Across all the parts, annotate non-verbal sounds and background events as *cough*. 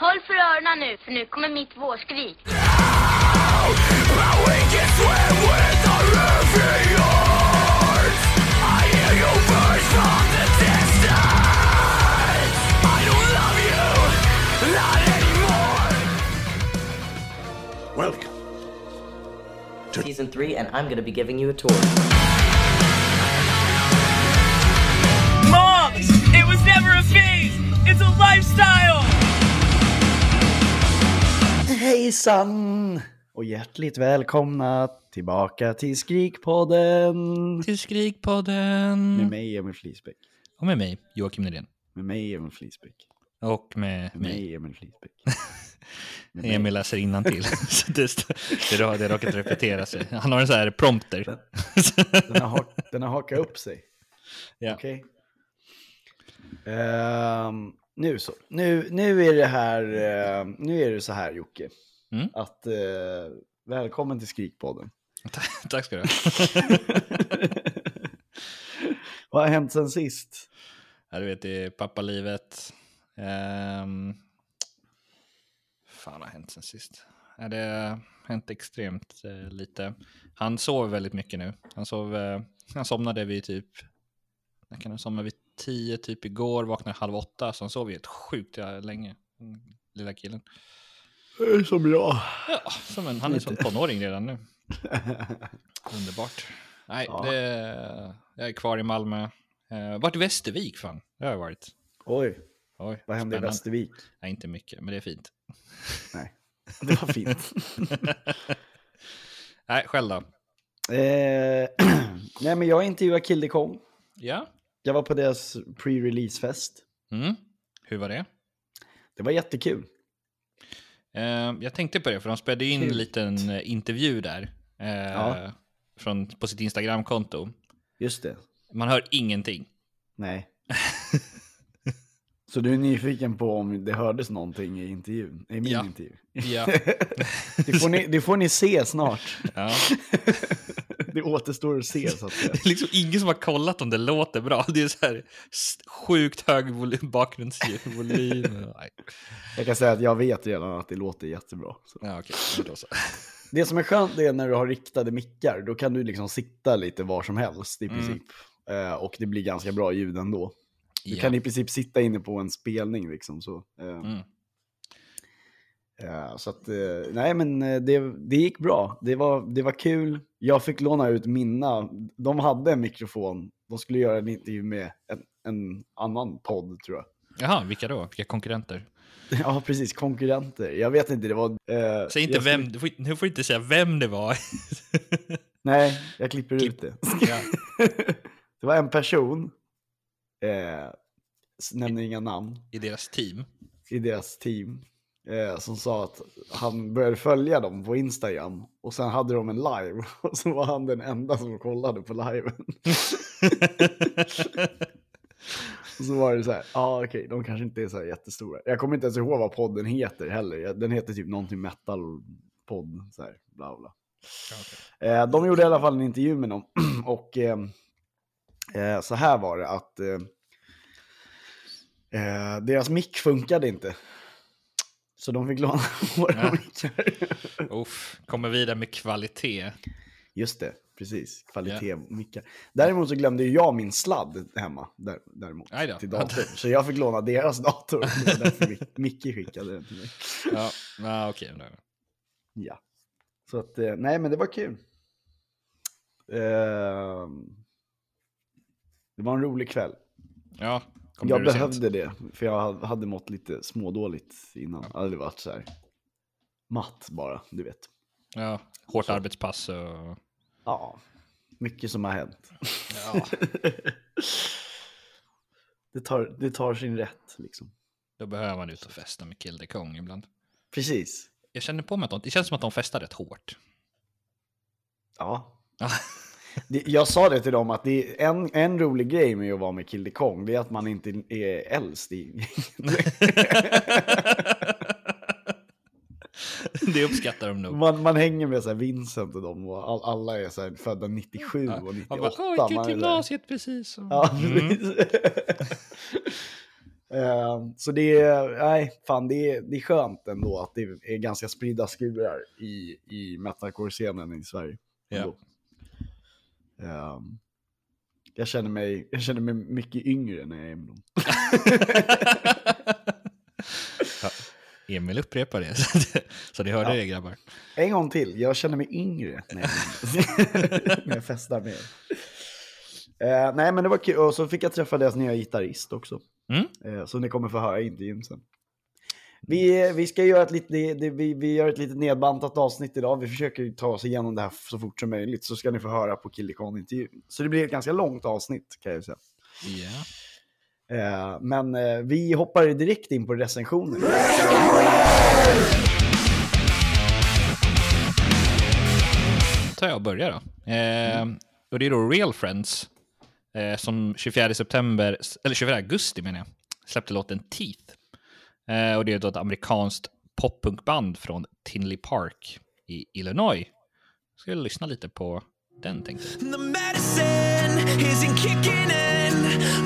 Håll för öronen nu, för nu kommer mitt vårskrik. Welcome. season three, and I'm gonna be giving you a tour. Moms! It was never a phase! It's a lifestyle! Hejsan! Och hjärtligt välkomna tillbaka till Skrikpodden! Till Skrikpodden. Med mig Emil Flisbäck. Och med mig, Joakim Nydén. Med mig Emil Flisbäck. Och med Med mig. Emil Flisbäck. *laughs* Emil läser innantill. *laughs* Det, det, har- det har råkat repetera sig. Han har en sån här prompter. Den har, hak- den har hakat upp sig. Ja. Okej. Ehm, nu så. Nu, nu är det här, eh, nu är det så här Jocke. Mm. Att eh, välkommen till Skrikpodden. *laughs* Tack ska du ha. *laughs* Vad har hänt sen sist? Ja, du vet, det är pappalivet. Um, fan har hänt sen sist? Ja, det har hänt extremt eh, lite. Han sover väldigt mycket nu. Han, sov, eh, han somnade vid typ, när kan han somna vid tio typ igår, vaknade halv åtta, så han sov helt sjukt länge. Lilla killen. Eh, Som jag. Ja, som en, han är som tonåring redan nu. *laughs* Underbart. Nej, Ja. det, jag är kvar i Malmö. Uh, vart Västervik fan, det har jag varit. Oj, Oj, vad hände i. Västervik? Nej, inte mycket, men det är fint. *laughs* Nej, det var fint. *laughs* Nej, själv då? Eh, *clears throat* nej, men jag intervjuade Kille Kong. Ja. Jag var på deras pre-release-fest. Mm. Hur var det? Det var jättekul. Eh, jag tänkte på det, för de spelade in Kul. en liten eh, intervju där. eh, Ja. från, på sitt Instagramkonto. Just det. Man hör ingenting. Nej. *laughs* Så du är nyfiken på om det hördes någonting i intervjun? I min Ja. intervju? Ja. *laughs* det, får ni, det får ni se snart. ja. *laughs* *laughs* det återstår att se så att säga. Det är liksom ingen som har kollat om det låter bra. Det är så här sjukt hög volym, bakgrundsvolym. *laughs* Jag kan säga att jag vet redan att det låter jättebra. Så. Ja, då så. *laughs* Det som är skönt är när du har riktade mickar, då kan du liksom sitta lite var som helst i Mm. princip. Eh, och det blir ganska bra ljud ändå. Du Ja. kan i princip sitta inne på en spelning liksom. Så, eh, Mm. Eh, så att, eh, nej men eh, det, det gick bra. Det var, det var kul. Jag fick låna ut mina, de hade en mikrofon. De skulle göra en intervju med en, en annan podd tror jag. Jaha, vilka då? Vilka konkurrenter? *laughs* Ja, precis. Konkurrenter. Jag vet inte, det var... Eh, Säg inte vem, du får, du får inte säga vem det var. *laughs* Nej, jag klipper ut det. Ja. *laughs* det var en person, eh, nämner inga namn, I deras team. i deras team. Eh, som sa att han började följa dem på Instagram. Och sen hade de en live. *laughs* Och så var han den enda som kollade på liven. *laughs* Och så var det så här, ja ah, okej, de kanske inte är så här jättestora. Jag kommer inte ens ihåg vad podden heter heller. Den heter typ någonting metal-podd, så här, bla bla. Eh, de gjorde i alla fall en intervju med dem. *clears throat* Och eh, eh, så här var det att eh, eh, deras mick funkade inte. Så de fick låna *laughs* våra mickar. Uff, kommer vidare med kvalitet. Just det, precis. Kvalitet mickar. Däremot så glömde jag min sladd hemma. Där, däremot, till datorn. *laughs* Så jag fick låna deras dator. Det var därför Micke skickade den till mig. Ja, ja okej. då. Ja. Så att, eh, nej men det var kul. Ehm, det var en rolig kväll. Ja, kom Jag du sent? behövde det, för jag hade- mått lite smådåligt innan. Jag hade varit så här matt bara, du vet. Ja, hårt arbetspass och... Ja, mycket som har hänt. Ja, *laughs* Det tar, det tar sin rätt liksom. då behöver man ut och festa med Kill the Kong ibland. Precis. Jag känner på mig att de, det känns som att de festar rätt hårt. Ja. *laughs* Ja. Jag sa det till dem att det är en, en rolig grej med att vara med Kill the Kong, det är att man inte är äldst i *laughs* det uppskattar de nog. man, man hänger med så här Vincent och dem och all, alla är så här födda 97 och 98. Man bara, "Åh, man där. gymnasiet precis. Och... Ja, Mm. precis. *laughs* Eh, så det är, nej, fan det är, det är skönt ändå att det är ganska spridda skurar i, i metalcore-scenen i Sverige. Ja. Ändå. Ehm, jag, känner mig, jag känner mig mycket yngre när jag är dem. *laughs* Ja, Emil upprepar det, *laughs* så, ni hörde Ja. det grabbar. En gång till, jag känner mig yngre när jag, *laughs* när jag festar med. Eh, nej men det var kul, och så fick jag träffa deras nya gitarrist också. Mm. Eh, så ni kommer få höra i intervjun sen. Vi, vi ska göra ett lite, det, det, vi, vi gör ett lite nedbantat avsnitt idag. Vi försöker ta oss igenom det här så fort som möjligt. Så ska ni få höra på Killikon-intervjun. Så det blir ett ganska långt avsnitt kan jag säga. Ja. Eh, men eh, vi hoppar direkt in på recensionen. tar jag och börjar då. Eh, och det är då Real Friends eh, som 24 september, eller 24 augusti menar jag, släppte låten Teeth. Eh, och det är då ett amerikanskt poppunkband från Tinley Park i Illinois. Ska vi lyssna lite på den tänkte jag. The medicine isn't kicking in,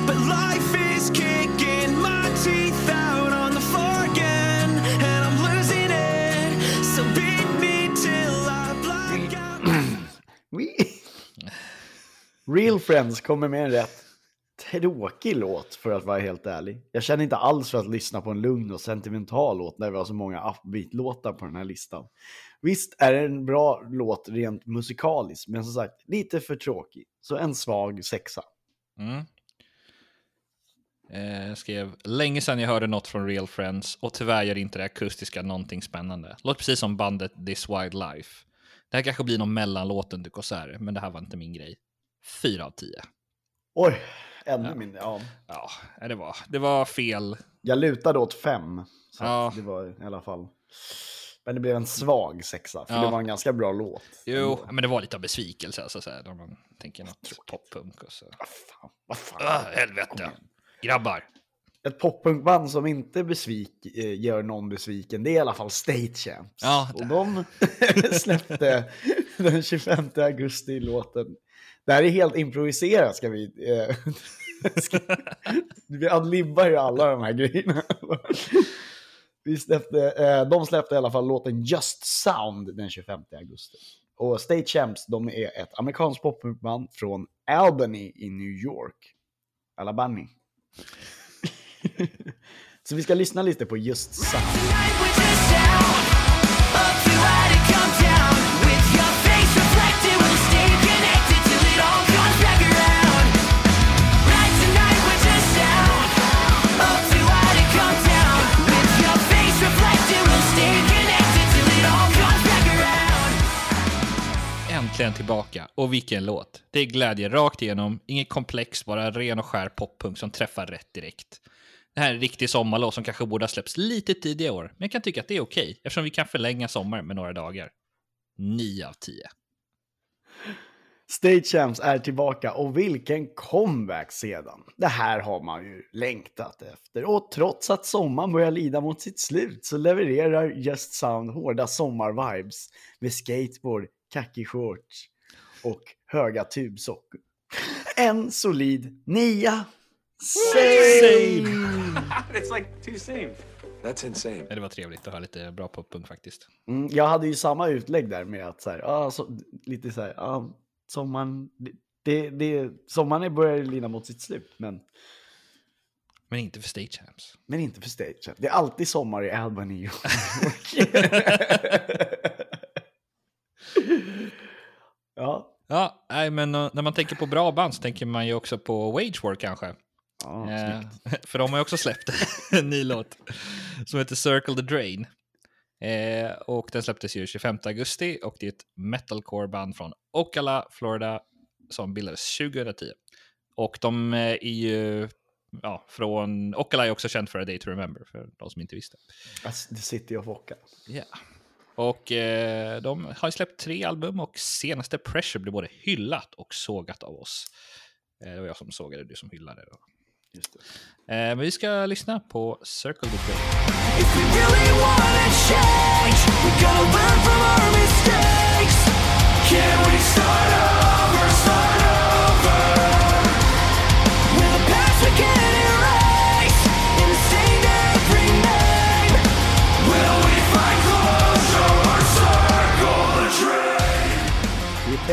but life is kicking my teeth out on the floor again, and I'm losing it. So beat me till I black out. *clears throat* Real Friends kommer med en rätt tråkig låt för att vara helt ärlig. Jag känner inte alls för att lyssna på en lugn och sentimental låt när vi har så många upbeat-låtar på den här listan. Visst är det en bra låt rent musikaliskt, men som sagt, lite för tråkig. Så en svag sexa. Mm. Eh, skrev länge sedan jag hörde något från Real Friends och tyvärr gör inte det akustiska någonting spännande. Låter precis som bandet This Wild Life. Det här kanske blir någon mellanlåt under konserter, men det här var inte min grej. Fyra av tio. Oj, ännu mindre. Ja. Ja, det var, det var fel. Jag lutade åt fem. Så Ja. det var i alla fall. Men det blev en svag sexa, för Ja. det var en ganska bra låt. Jo, men det var lite av besvikelse, alltså, så här, när man tänker något poppunk och så. Vad fan, vad fan. Kom helvete. Grabbar. Ett poppunkband som inte besvik, eh, gör någon besviken, det är i alla fall State Champs. Ja, Och de *laughs* släppte den 25 augusti låten. Det här är helt improviserat ska vi... Eh, *laughs* ska, vi adlibbar ju alla de här grejerna. Vi släppte, eh, de släppte i alla fall låten Just Sound den 25 augusti. Och State Champs, de är ett amerikanskt popband från Albany i New York. Alabama. *laughs* Så vi ska lyssna lite på Just Sound. Äntligen tillbaka. Och vilken låt. Det är glädje rakt igenom. Inget komplex, bara ren och skär poppunk som träffar rätt direkt. Det här är en riktig sommarlåt som kanske borde ha släppts lite tidigare i år. Men jag kan tycka att det är okej, eftersom vi kan förlänga sommaren med några dagar. 9 av 10. Stage Champs är tillbaka och vilken comeback sedan. Det här har man ju längtat efter. Och trots att sommaren börjar lida mot sitt slut så levererar Just Sound hårda sommarvibes med skateboard, kaki shorts och höga tubsockor. En solid nia. Same! *laughs* It's like two same. That's insane. Det var trevligt att ha lite bra poppunk faktiskt. Mm, jag hade ju samma utlägg där med att så här, ah, så, lite så här, ah, sommaren, det, det, sommaren börjar lida mot sitt slut, men, Men inte för State Champs. men inte för stage. Det är alltid sommar i Albany. *laughs* *laughs* ja, Ja, nej, men uh, när man tänker på bra band så tänker man ju också på Wagework kanske. ja Eh, *laughs* för de har ju också släppt *laughs* en ny låt som heter Circle the Drain. Eh, och den släpptes ju 25 augusti och det är ett metalcore-band från Ocala, Florida som bildades 2010. Och de eh, är ju ja, från Ocala är också känt för A Day to Remember för de som inte visste. Alltså, The City of Oka. Ja. Och eh, de har ju släppt tre album och senaste Pressure blev både hyllat och sågat av oss. Eh, det var jag som sågade, du som hyllade. Då. Just det. Eh, men vi ska lyssna på Circle the Drain. If we really wanna change, we gotta learn from our mistakes. Can we start over, start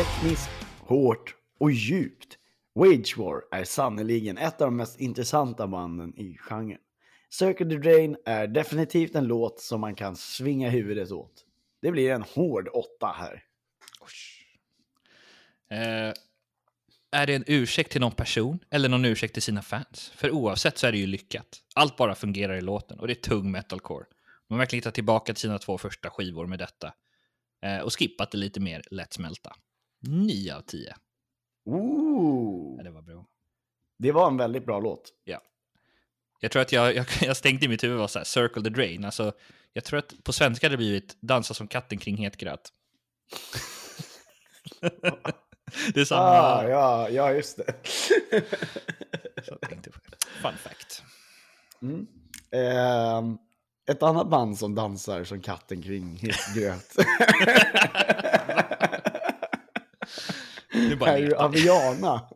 tekniskt, hårt och djupt. Wage War är sannoliken ett av de mest intressanta banden i genren. Circle the Drain är definitivt en låt som man kan svinga huvudet åt. Det blir en hård åtta här. Eh, är det en ursäkt till någon person eller någon ursäkt till sina fans? För oavsett så är det ju lyckat. Allt bara fungerar i låten och det är tung metalcore. De har verkligen hittat tillbaka till sina två första skivor med detta. Eh, och skippat det lite mer lättsmälta. 9 av 10. Ooh, Ja, det var bra. det var en väldigt bra låt. Ja. Jag tror att jag, jag, jag stängde i mitt huvud var så här, Circle the Drain. Alltså, jag tror att på svenska hade det blivit Dansa som katten kring het gröt. *laughs* det är samma. Ah, ja, ja, just det. *laughs* Så jag tänkte på det. Fun fact. Mm. Ehm, ett annat band som dansar som katten kring het gröt *laughs* Nu bara är ju. Aviana.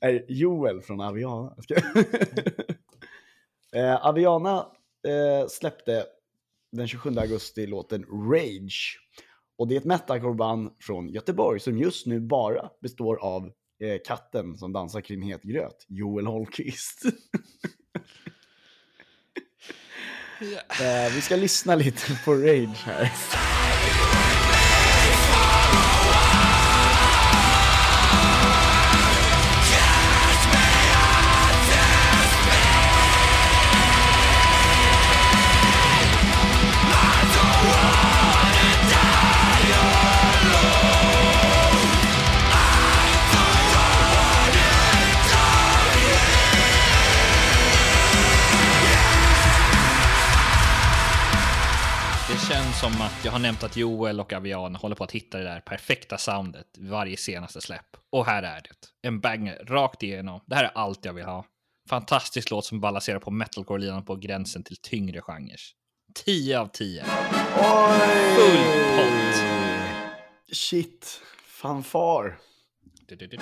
är Joel från Aviana. Eh, Aviana eh, släppte den 27 augusti låten Rage. Och det är ett metalcoreband från Göteborg som just nu bara består av eh, katten som dansar kring het gröt, Joel Holmqvist. *laughs* eh, vi ska lyssna lite på Rage här. Som att jag har nämnt att Joel och Avian håller på att hitta det där perfekta soundet varje senaste släpp. Och här är det. En banger rakt igenom. Det här är allt jag vill ha. Fantastisk låt som balanserar på metalcore-linan på gränsen till tyngre genrer. 10 av 10. Full pott. Shit, fanfar. Du-du-du.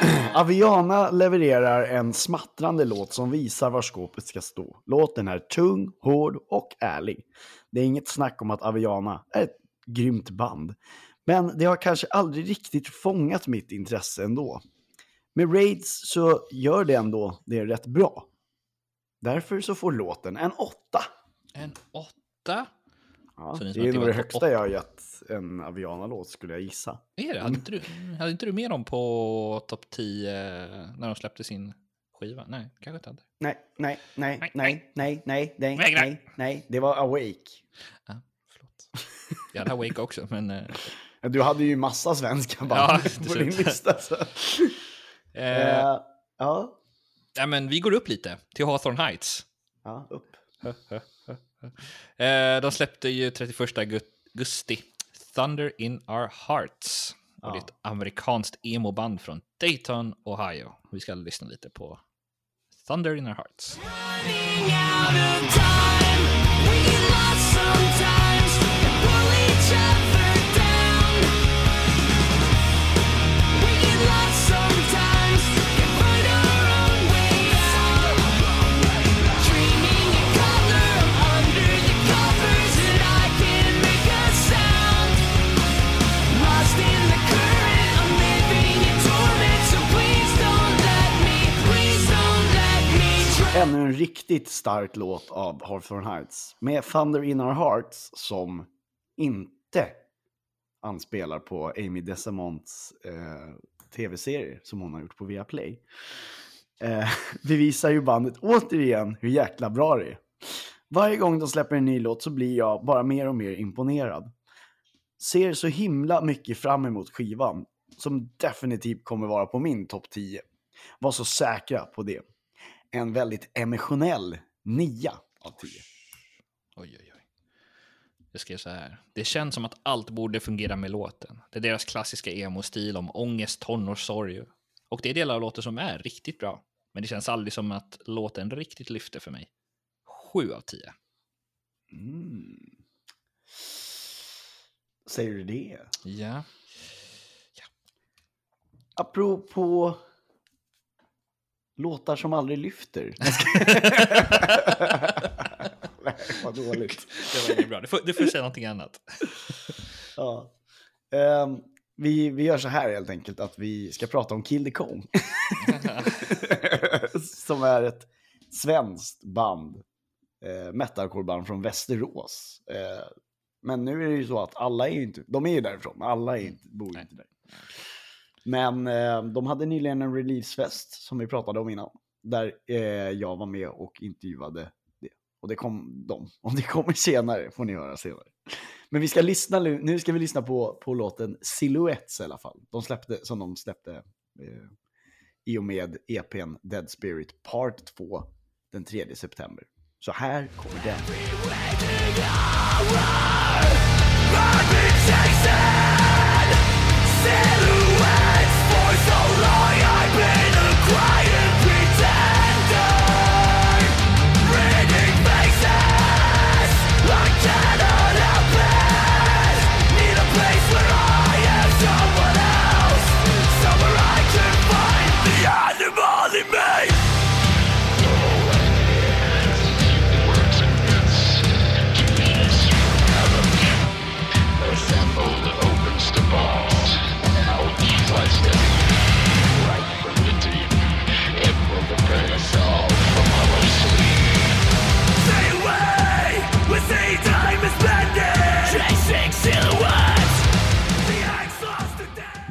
*clears throat* Aviana levererar en smattrande låt som visar var skåpet ska stå. Låten är tung, hård och ärlig. Det är inget snack om att Aviana är ett grymt band. Men det har kanske aldrig riktigt fångat mitt intresse ändå. Med Raids så gör det ändå det rätt bra. Därför så får låten en åtta. En åtta? Ja, det är nog det högsta jag har gett en Aviana-låt skulle jag gissa. Är det? Hade inte du, hade inte du med dem på topp 10 när de släppte sin skiva? Nej, kanske inte hade. Nej, nej, nej, Nej, nej, nej, nej, nej, Nej, nej. nej, nej, det var Awake. Ja, förlåt. Jag hade Awake också, men... eh, *laughs* Du hade ju massa svenska band Ja, *laughs* på din lista. Så. *laughs* eh, Eh, ja, ja, men vi går upp lite till Hawthorne Heights. ja, upp. Eh, de släppte ju 31 augu- augusti Thunder in Our Hearts. Och det är ett amerikanskt emo-band från Dayton, Ohio. Vi ska lyssna lite på Thunder in Our Hearts. Ännu en riktigt stark låt av Hawthorne Heights. Med Thunder in Our Hearts som inte anspelar på Amy Desamonts eh, tv-serie som hon har gjort på Viaplay. Eh, *laughs* bevisar ju bandet återigen hur jäkla bra det är. Varje gång de släpper en ny låt så blir jag bara mer och mer imponerad. Ser så himla mycket fram emot skivan, som definitivt kommer vara på min topp 10. Var så säkra på det. En väldigt emotionell nia av 10. Oj, oj, oj. Jag skrev så här. Det känns som att allt borde fungera med låten. Det är deras klassiska emo-stil om ångest, tonårssorg. Och det är delar av låten som är riktigt bra. Men det känns aldrig som att låten riktigt lyfter för mig. Sju av tio. Mm. Säger du det? Ja. Apropå låtar som aldrig lyfter. *laughs* Nej, vad dåligt. Det var inget bra. Du får, du får säga någonting annat. Ja. Ehm, vi, vi gör så här helt enkelt att vi ska prata om Kill the Kong. *laughs* Som är ett svenskt band, eh, metalcore-band från Västerås. Eh, men nu är det ju så att alla är ju inte, de är ju därifrån, men alla är inte, bor ju inte där. Men eh, de hade nyligen en releasefest som vi pratade om innan. Där eh, jag var med och intervjuade det. Och det kom de. *laughs* Om det kommer senare får ni höra senare. Men vi ska lyssna nu, nu ska vi lyssna på, på låten Silhouettes i alla fall. De släppte, som de släppte eh, i och med EPn Dead Spirit Part 2 den 3 september. Så här kommer den. for so long I've been a crying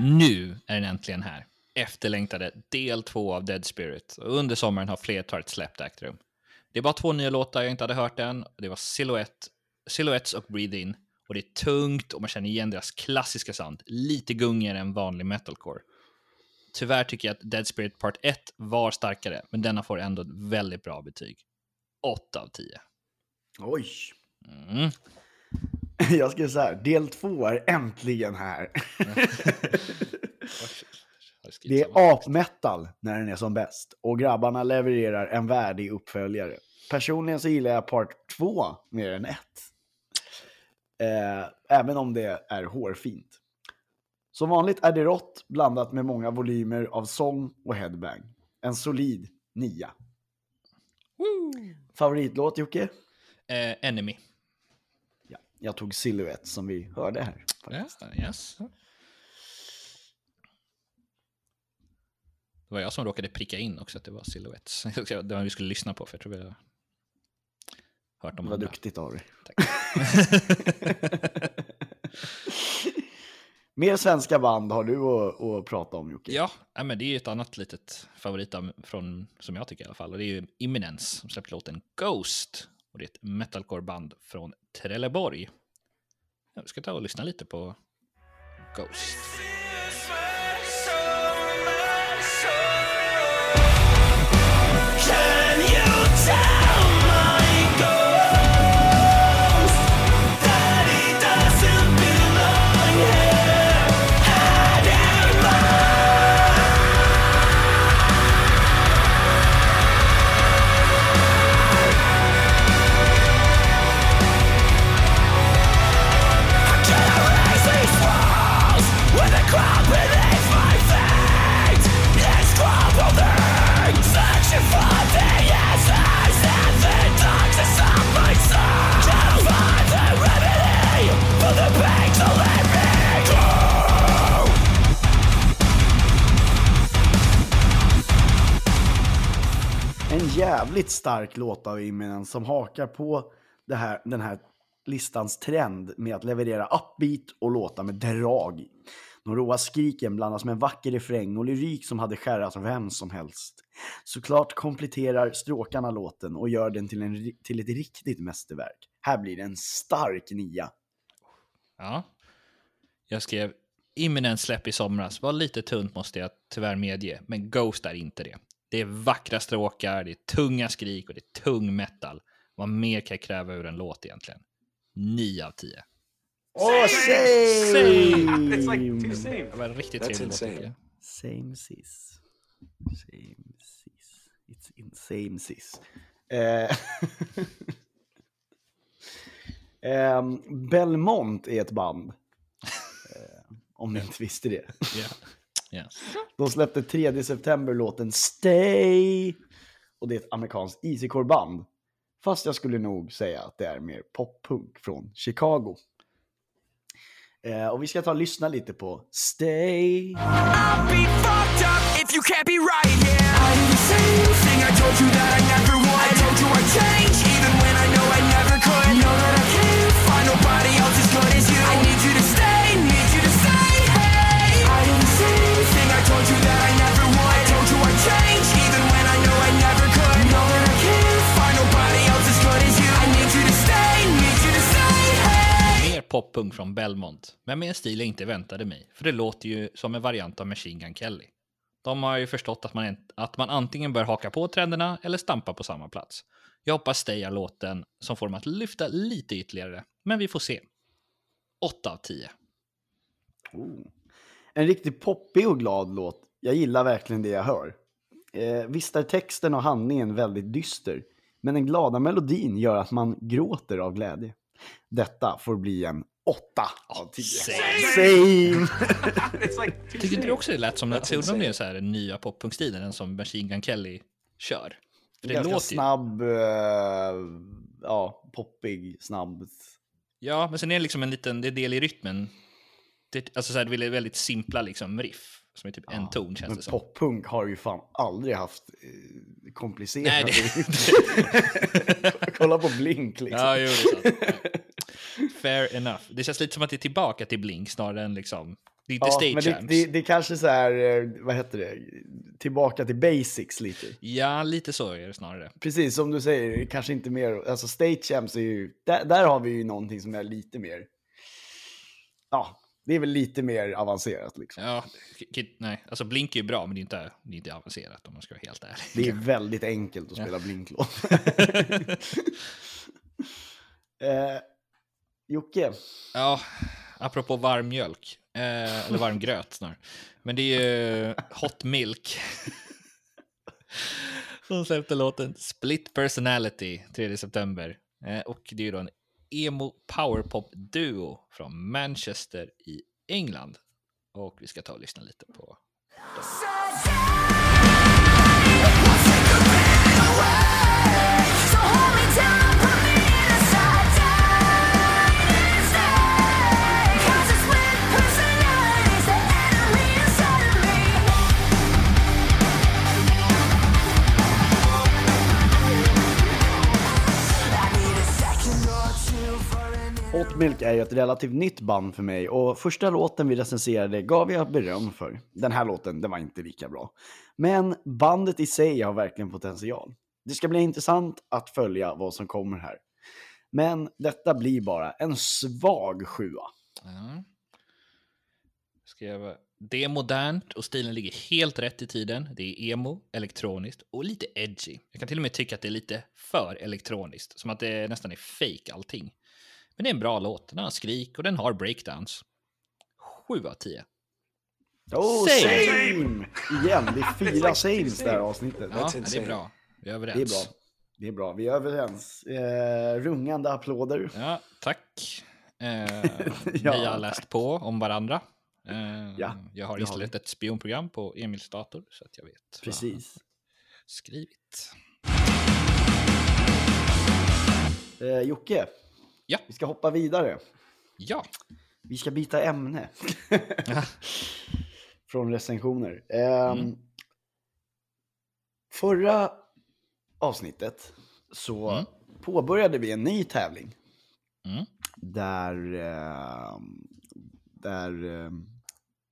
Nu är den äntligen här. Efterlängtade del två av Dead Spirit. Och under sommaren har flertalet släppt ägt rum. Det är bara två nya låtar jag inte hade hört än. Det var Silhouette, Silhouettes och Breathe In. Och det är tungt och man känner igen deras klassiska sound. Lite gungigare än vanlig metalcore. Tyvärr tycker jag att Dead Spirit Part 1 var starkare, men denna får ändå ett väldigt bra betyg. 8 av 10. Oj! Mm. *laughs* Jag skrev så här, del två är äntligen här. *laughs* Det är apmetal när den är som bäst och grabbarna levererar en värdig uppföljare. Personligen så gillar jag part 2 mer än 1. Eh, även om det är hårfint. Som vanligt är det rått blandat med många volymer av sång och headbang. En solid nia. Favoritlåt Jocke? Eh, Enemy. Ja, jag tog Silhouette som vi hörde här. Yes, yes. Det var jag som råkade pricka in också att det var Silhouettes. *laughs* Det var vi skulle lyssna på, för jag tror vi har hört om Vad andra. duktigt av dig. *laughs* Mer svenska band har du att, att prata om Jocke? Ja, men det är ett annat litet favorit av- från, som jag tycker i alla fall. Och det är ju Imminence som släppte låten Ghost. Och det är ett metalcore-band från Trelleborg. Vi ska ta och lyssna lite på Ghost. Jävligt stark låt av Imminen som hakar på det här, den här listans trend med att leverera upbeat och låta med drag. De råa skriken blandas med en vacker refräng och lyrik som hade skärrat vem som helst. Såklart kompletterar stråkarna låten och gör den till, en, till ett riktigt mästerverk. Här blir det en stark nia. Ja. Jag skrev Imminent släpp i somras. Var lite tunt måste jag tyvärr medge, men Ghost är inte det. Det är vackra stråkar, det är tunga skrik och det är tung metal. Vad mer kan jag kräva ur en låt egentligen? 9 av 10. Åh, same! It's like too same. Det var riktigt That's trevlig låt. Same sis. Same sis. It's insane sis. Eh, *laughs* Ehm, Belmont är ett band. Eh, om ni inte visste det. Ja. Ja. De släppte 3 september låten Stay. Och det är ett amerikanskt easycore-band. Fast jag skulle nog säga att det är mer poppunk från Chicago. Eh, och vi ska ta och lyssna lite på Stay. I'll be fucked up if you can't be right, yeah. I do the same thing I told you that I never would. I told you I'd change, even when I know I never poppunk från Belmont, men med en stil jag inte väntade mig, för det låter ju som en variant av Machine Gun Kelly. De har ju förstått att man, att man antingen bör haka på trenderna eller stampa på samma plats. Jag hoppas Stay är låten som får dem att lyfta lite ytterligare, men vi får se. 8 av 10. Oh. En riktigt poppig och glad låt. Jag gillar verkligen det jag hör. Eh, visst är texten och handlingen väldigt dyster, men den glada melodin gör att man gråter av glädje. Detta får bli en 8 av 10. Same. Same! *laughs* Like Tycker du också det lät som, alltså, undrar om det är så här den nya poppunkstilen, den som Machine Gun Kelly kör? För det Ganska låter snabb, eh, ja, poppig, snabb. Ja, men sen är det liksom en liten det är del i rytmen. Det, alltså så här, det är väldigt simpla liksom riff, som är typ en ton känns Men det som. poppunk har ju fan aldrig haft eh, komplicerat. Nej, det- *laughs* Kolla på Blink liksom. Ja, jo, det är sant. Ja. Fair enough. Det känns lite som att det är tillbaka till Blink snarare än liksom... Det är inte Ja, stage men det, det, det är kanske så här, eh, vad heter det, tillbaka till basics lite. Ja, lite så är det snarare. Precis som du säger, kanske inte mer, alltså stage amps är ju, där, där har vi ju någonting som är lite mer, ja, det är väl lite mer avancerat liksom. Ja, nej, alltså Blink är ju bra, men det är inte, det är inte avancerat om man ska vara helt ärlig. Det är väldigt enkelt att spela Blink-låt. *laughs* eh, Jocke, Ja, apropå varm mjölk. Eh, eller varm gröt snarare. Men det är ju Hot Milk. Som släppte låten Split Personality 3 september. Eh, och det är ju då en emo powerpop-duo från Manchester i England. Och vi ska ta och lyssna lite på dem. Milk är ju ett relativt nytt band för mig och första låten vi recenserade gav jag beröm för. Den här låten, den var inte lika bra. Men bandet i sig har verkligen potential. Det ska bli intressant att följa vad som kommer här. Men detta blir bara en svag sjua. Mm. Skrev, det är modernt och stilen ligger helt rätt i tiden. Det är emo, elektroniskt och lite edgy. Jag kan till och med tycka att det är lite för elektroniskt, som att det nästan är fake allting. Men det är en bra låt, den har skrik och den har breakdowns. 7 av 10. Oh, Same. same! Igen, det är fyra sames det här same. avsnittet. Ja, det är bra. Vi är Det är överens. bra. Det är bra, vi är överens. Eh, rungande applåder. Ja, tack. Eh, *laughs* Ja, vi har läst på om varandra. Eh, Ja, jag har installerat ett spionprogram på Emils dator så att jag vet vad Precis. skrivit. Eh, Jocke, Ja. vi ska hoppa vidare. Ja. Vi ska byta ämne. *laughs* Från recensioner. Ehm, Mm. Förra avsnittet så Mm. påbörjade vi en ny tävling. Mm. Där, ehm, där, ehm,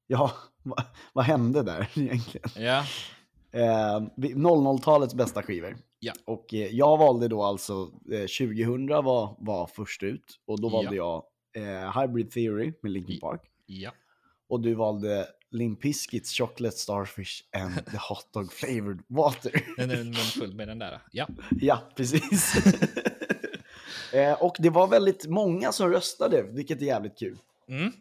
ja, *laughs* vad, vad hände där *laughs* egentligen? Ja. Eh, vi- 00-talets bästa skivor. Ja. Och eh, jag valde då alltså, eh, 2000 var, var först ut. Och då valde jag eh, Hybrid Theory med Linkin Park. Ja. Och du valde Limp Bizkits Chocolate Starfish and *laughs* the Hot Dog Flavored Water. *laughs* Den är munfull med den där. Ja. *laughs* ja, precis. eh, och det var väldigt många som röstade, vilket är jävligt kul. Mm.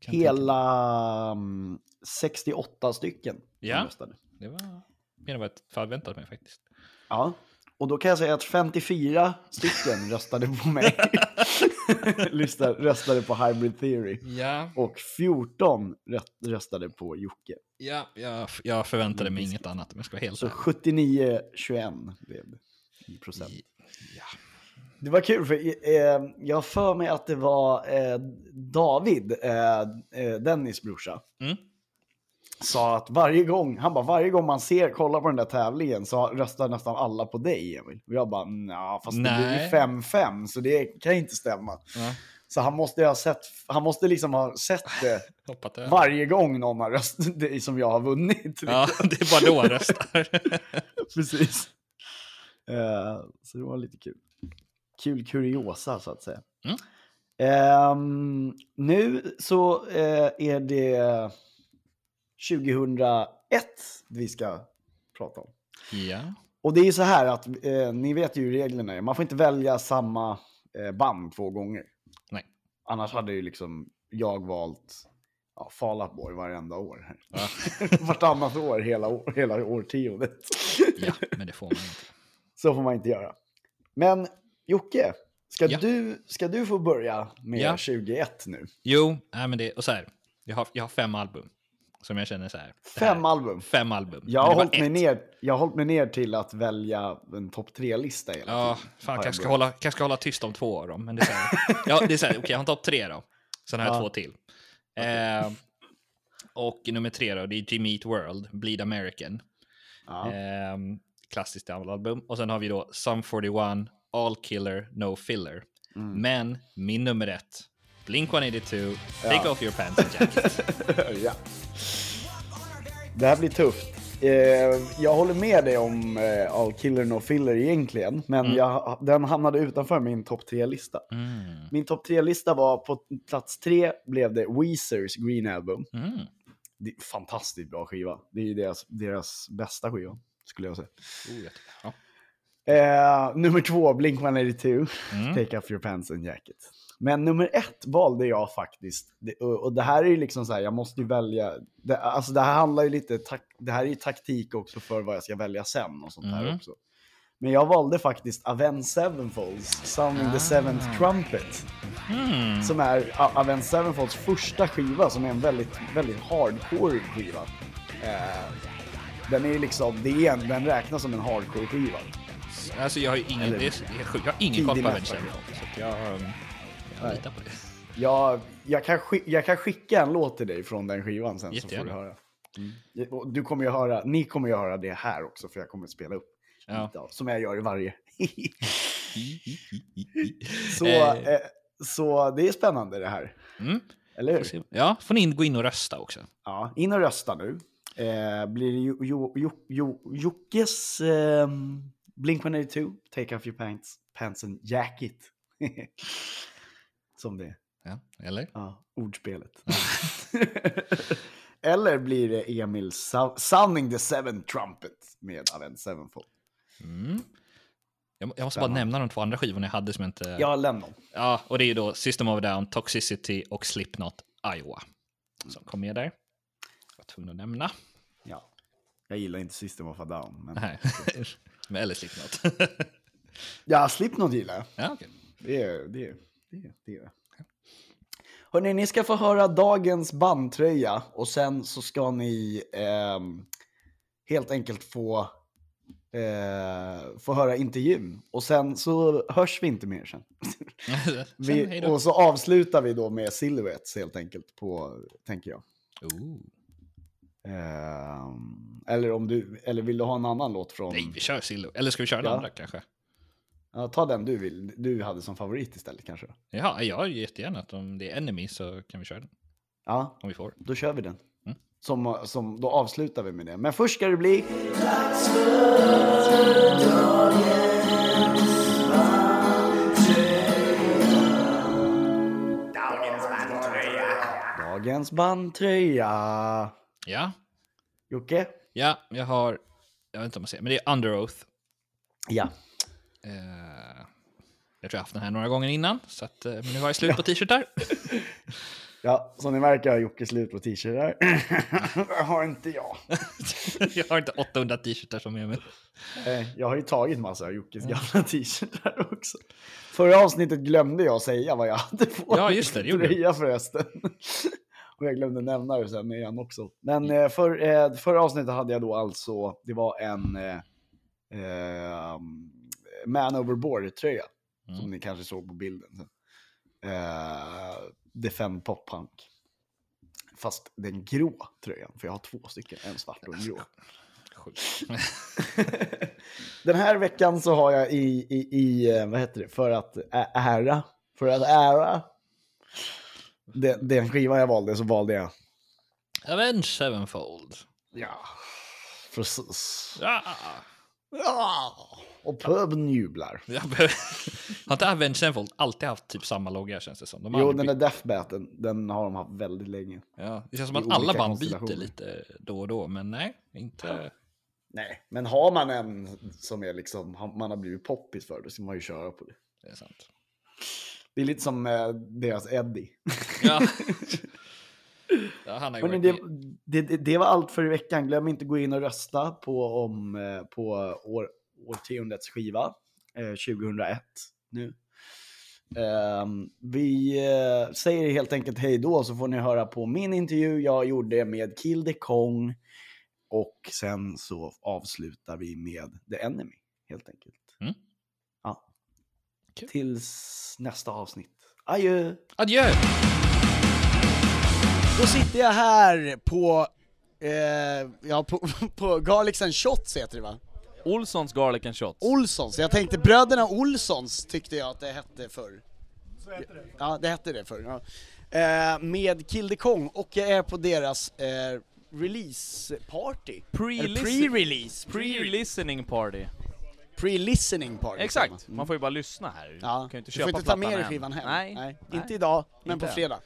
Hela mm, 68 stycken som Ja. röstade. tänka- Det var mer än vad jag förväntat mig faktiskt. Ja, och då kan jag säga att 54 stycken röstade på mig. *laughs* Lyssnade- röstade på Hybrid Theory. Ja. Och 14 rö- röstade på Jocke. Ja, jag, jag förväntade mig inget annat om jag ska vara helt Så ärlig. 79-21 blev det procent. Ja. Det var kul för eh, jag för mig att det var eh, David, eh, eh, Dennis brorsa, Mm. Sa att varje gång, han bara varje gång man ser, kollar på den där tävlingen så röstar nästan alla på dig Emil. Och jag bara, nja fast det blir Nej. ju 5-5 så det kan inte stämma. Ja. Så han måste ha sett, han måste liksom ha sett det *laughs* varje gång någon har röstat *laughs* det som jag har vunnit. Ja, det är bara då han röstar. *laughs* Precis. Eh, så det var lite kul. Kul kuriosa så att säga. Mm. Ehm, nu så eh, är det 2001 vi ska prata om. ja. Och det är ju så här att eh, ni vet ju hur reglerna är. Man får inte välja samma eh, band två gånger. Nej. Annars hade ju liksom jag valt ja, Fall Out Boy varenda år. Ja. *laughs* Vartannat år hela, år, hela årtiondet. ja, men det får man inte. *laughs* Så får man inte göra. Men Jocke, ska, Ja. du, ska du få börja med Ja. 21 nu? Jo, nej, men det, och så här. Jag har, jag har fem album som jag känner så här. Fem här, album. Fem album. Jag har, hållit mig ner, jag har hållit mig ner till att välja en topp tre-lista hela Ja, tiden. fan, Har jag kanske ska, hålla, kanske ska hålla tyst om två av dem. Men det är så här, *laughs* ja, det är så här, okej, jag har en topp tre då. Sen har jag Ja. två till. Eh, och nummer tre då, det är Jimmy Eat World, Bleed American. Ja. Eh, klassiskt album. Och sen har vi då Sum 41, All Killer, No Filler. Mm. Men min nummer ett, Blink 182, Take Off Your Pants and Jacket. *laughs* ja. Det här blir tufft. Eh, jag håller med dig om eh, All Killer No Filler egentligen, men Mm. jag, den hamnade utanför min topp tre-lista. Mm. Min topp tre-lista var på plats tre blev det Weezers Green Album. Mm. Det är fantastiskt bra skiva. Det är ju deras, deras bästa skiva, skulle jag säga. Oh, ja. Eh, nummer två, Blink-182, Mm. Take Off Your Pants and Jacket. Men nummer ett valde jag faktiskt. Det, och, och det här är ju liksom så här, jag måste ju välja. Det, alltså det här handlar ju lite, tak, det här är ju taktik också för vad jag ska välja sen och sånt här Mm. också. Men jag valde faktiskt Avenged Sevenfolds, Sounding the Seventh Trumpet. Mm. Som är Avenged Sevenfolds första skiva, som är en väldigt, väldigt hardcore skiva. Eh, den är liksom, det är en, den räknas som en hardcore skiva. Alltså jag har ingen, Eller- det är, jag har ingen koll på. Avenged Sevenfold. Jag, Nej. litar på det. Jag, jag, kan skick, jag kan skicka en låt till dig från den skivan sen så får Jättegärna. du höra. Mm. Du kommer ju höra, ni kommer ju höra det här också för jag kommer spela upp. Ja. lite av- Som jag gör i varje. *laughs* så, Eh. eh, så det är spännande det här. Mm. Eller hur? Ja, får ni in, gå in och rösta också. Ja, in och rösta nu. Eh, blir det jo, jo, jo, jo, Jockes eh, Blink-182, Take Off Your Pants, pants and Jacket. *laughs* Som det är. Ja, eller? Ja, ordspelet. *laughs* Eller blir det Emil Sou- Sounding the Seven Trumpet med Avenged Sevenfold? Mm. Jag, jag måste bara nämna de två andra skivorna jag hade som jag inte... Ja, lämna. Ja, och det är ju då System of Down, Toxicity och Slipknot Iowa. Som kom med där. Jag var tvungen att nämna. Ja. Jag gillar inte System of a Down. Men... Nej. *laughs* Men eller Slipknot. Ja, Slipknot gillar jag. ja, okej. Det är det. Är, det, det är. Hörrni, ni ska få höra dagens bandtröja och sen så ska ni ehm, helt enkelt få, eh, få höra intervjun. Och sen så hörs vi inte mer sen. *laughs* Vi, och så avslutar vi då med Silhouettes helt enkelt på, tänker jag. Ooh. Ehm, eller om du, eller vill du ha en annan låt från? Nej, vi kör Sillo. Eller ska vi köra den Ja. andra kanske? Ja, ta den du vill, du hade som favorit istället kanske. Ja, jag jättegärna att om det är Enemy så kan vi köra den. Ja, Om vi får. då kör vi den. Mm. Som, som, då avslutar vi med det. Men först ska det bli... Dagens bandtröja. Ja, Jocke? ja, jag har... Jag vet inte om man säger, men det är Under Oath. Ja. Eh, jag tror jag haft den här några gånger innan, så att, eh, men nu har jag slut på t-shirtar. *laughs* Ja, som ni märker har Jocke slut på t-shirtar. *laughs* Det har inte jag. *laughs* jag har inte 800 t-shirtar som är med. Eh, Jag har ju tagit massa av Jockes gamla t-shirtar också. Förra avsnittet glömde jag säga vad jag hade på Ja, just det, det tröja förresten. Och jag glömde nämna det sen igen också. Men för, förra avsnittet hade jag då alltså, det var en eh, Man Overboard-tröja. som ni kanske såg på bilden. Eh, Defend Pop Punk. Fast den grå tröjan, för jag har två stycken, en svart och en grå. *laughs* *laughs* Den här veckan så har jag i, i, i eh, vad heter det, för att ära, för att ära den, den skiva jag valde så valde jag, Avenge Sevenfold. ja, precis. Ja. Ja, och puben jublar. *laughs* Har inte Avenge Sevenfold alltid haft typ samma logga känns det som? De Jo, den där Deathbaten, den har de haft väldigt länge. ja, det känns som att alla band byter lite då och då, men nej, inte... Nej, men har man en som är liksom, man har blivit poppis för, då ska man ju köra på det. Det är sant. Det är lite som eh, deras Eddie. Ja. *laughs* ja, Men det, det, det, var allt för i veckan. Glöm inte att gå in och rösta på, om, eh, på år, årtiondets skiva, eh, 2001 nu. Ehm, vi eh, säger helt enkelt hej då så får ni höra på min intervju jag gjorde med Kill the Kong. Och sen så avslutar vi med The Enemy helt enkelt. Mm. Ja. Kul. Tills nästa avsnitt. Adjö! Adjö! Då sitter jag här på, eh, ja på, *laughs* på Garlics and Shots heter det va? Olssons Garlic and Shots. Olssons, jag tänkte bröderna Olssons tyckte jag att det hette förr. Så hette det? Ja, det hette det förr. Ja. Eh, med Kill the Kong och jag är på deras eh, release party. Pre-release. Pre-listening party. Pre-listening party. Exakt, man. får ju bara lyssna här. Ja, Du kan ju inte du köpa får inte ta med dig än. skivan hem. Nej, Nej, nej. inte idag, men Inte på än. fredag.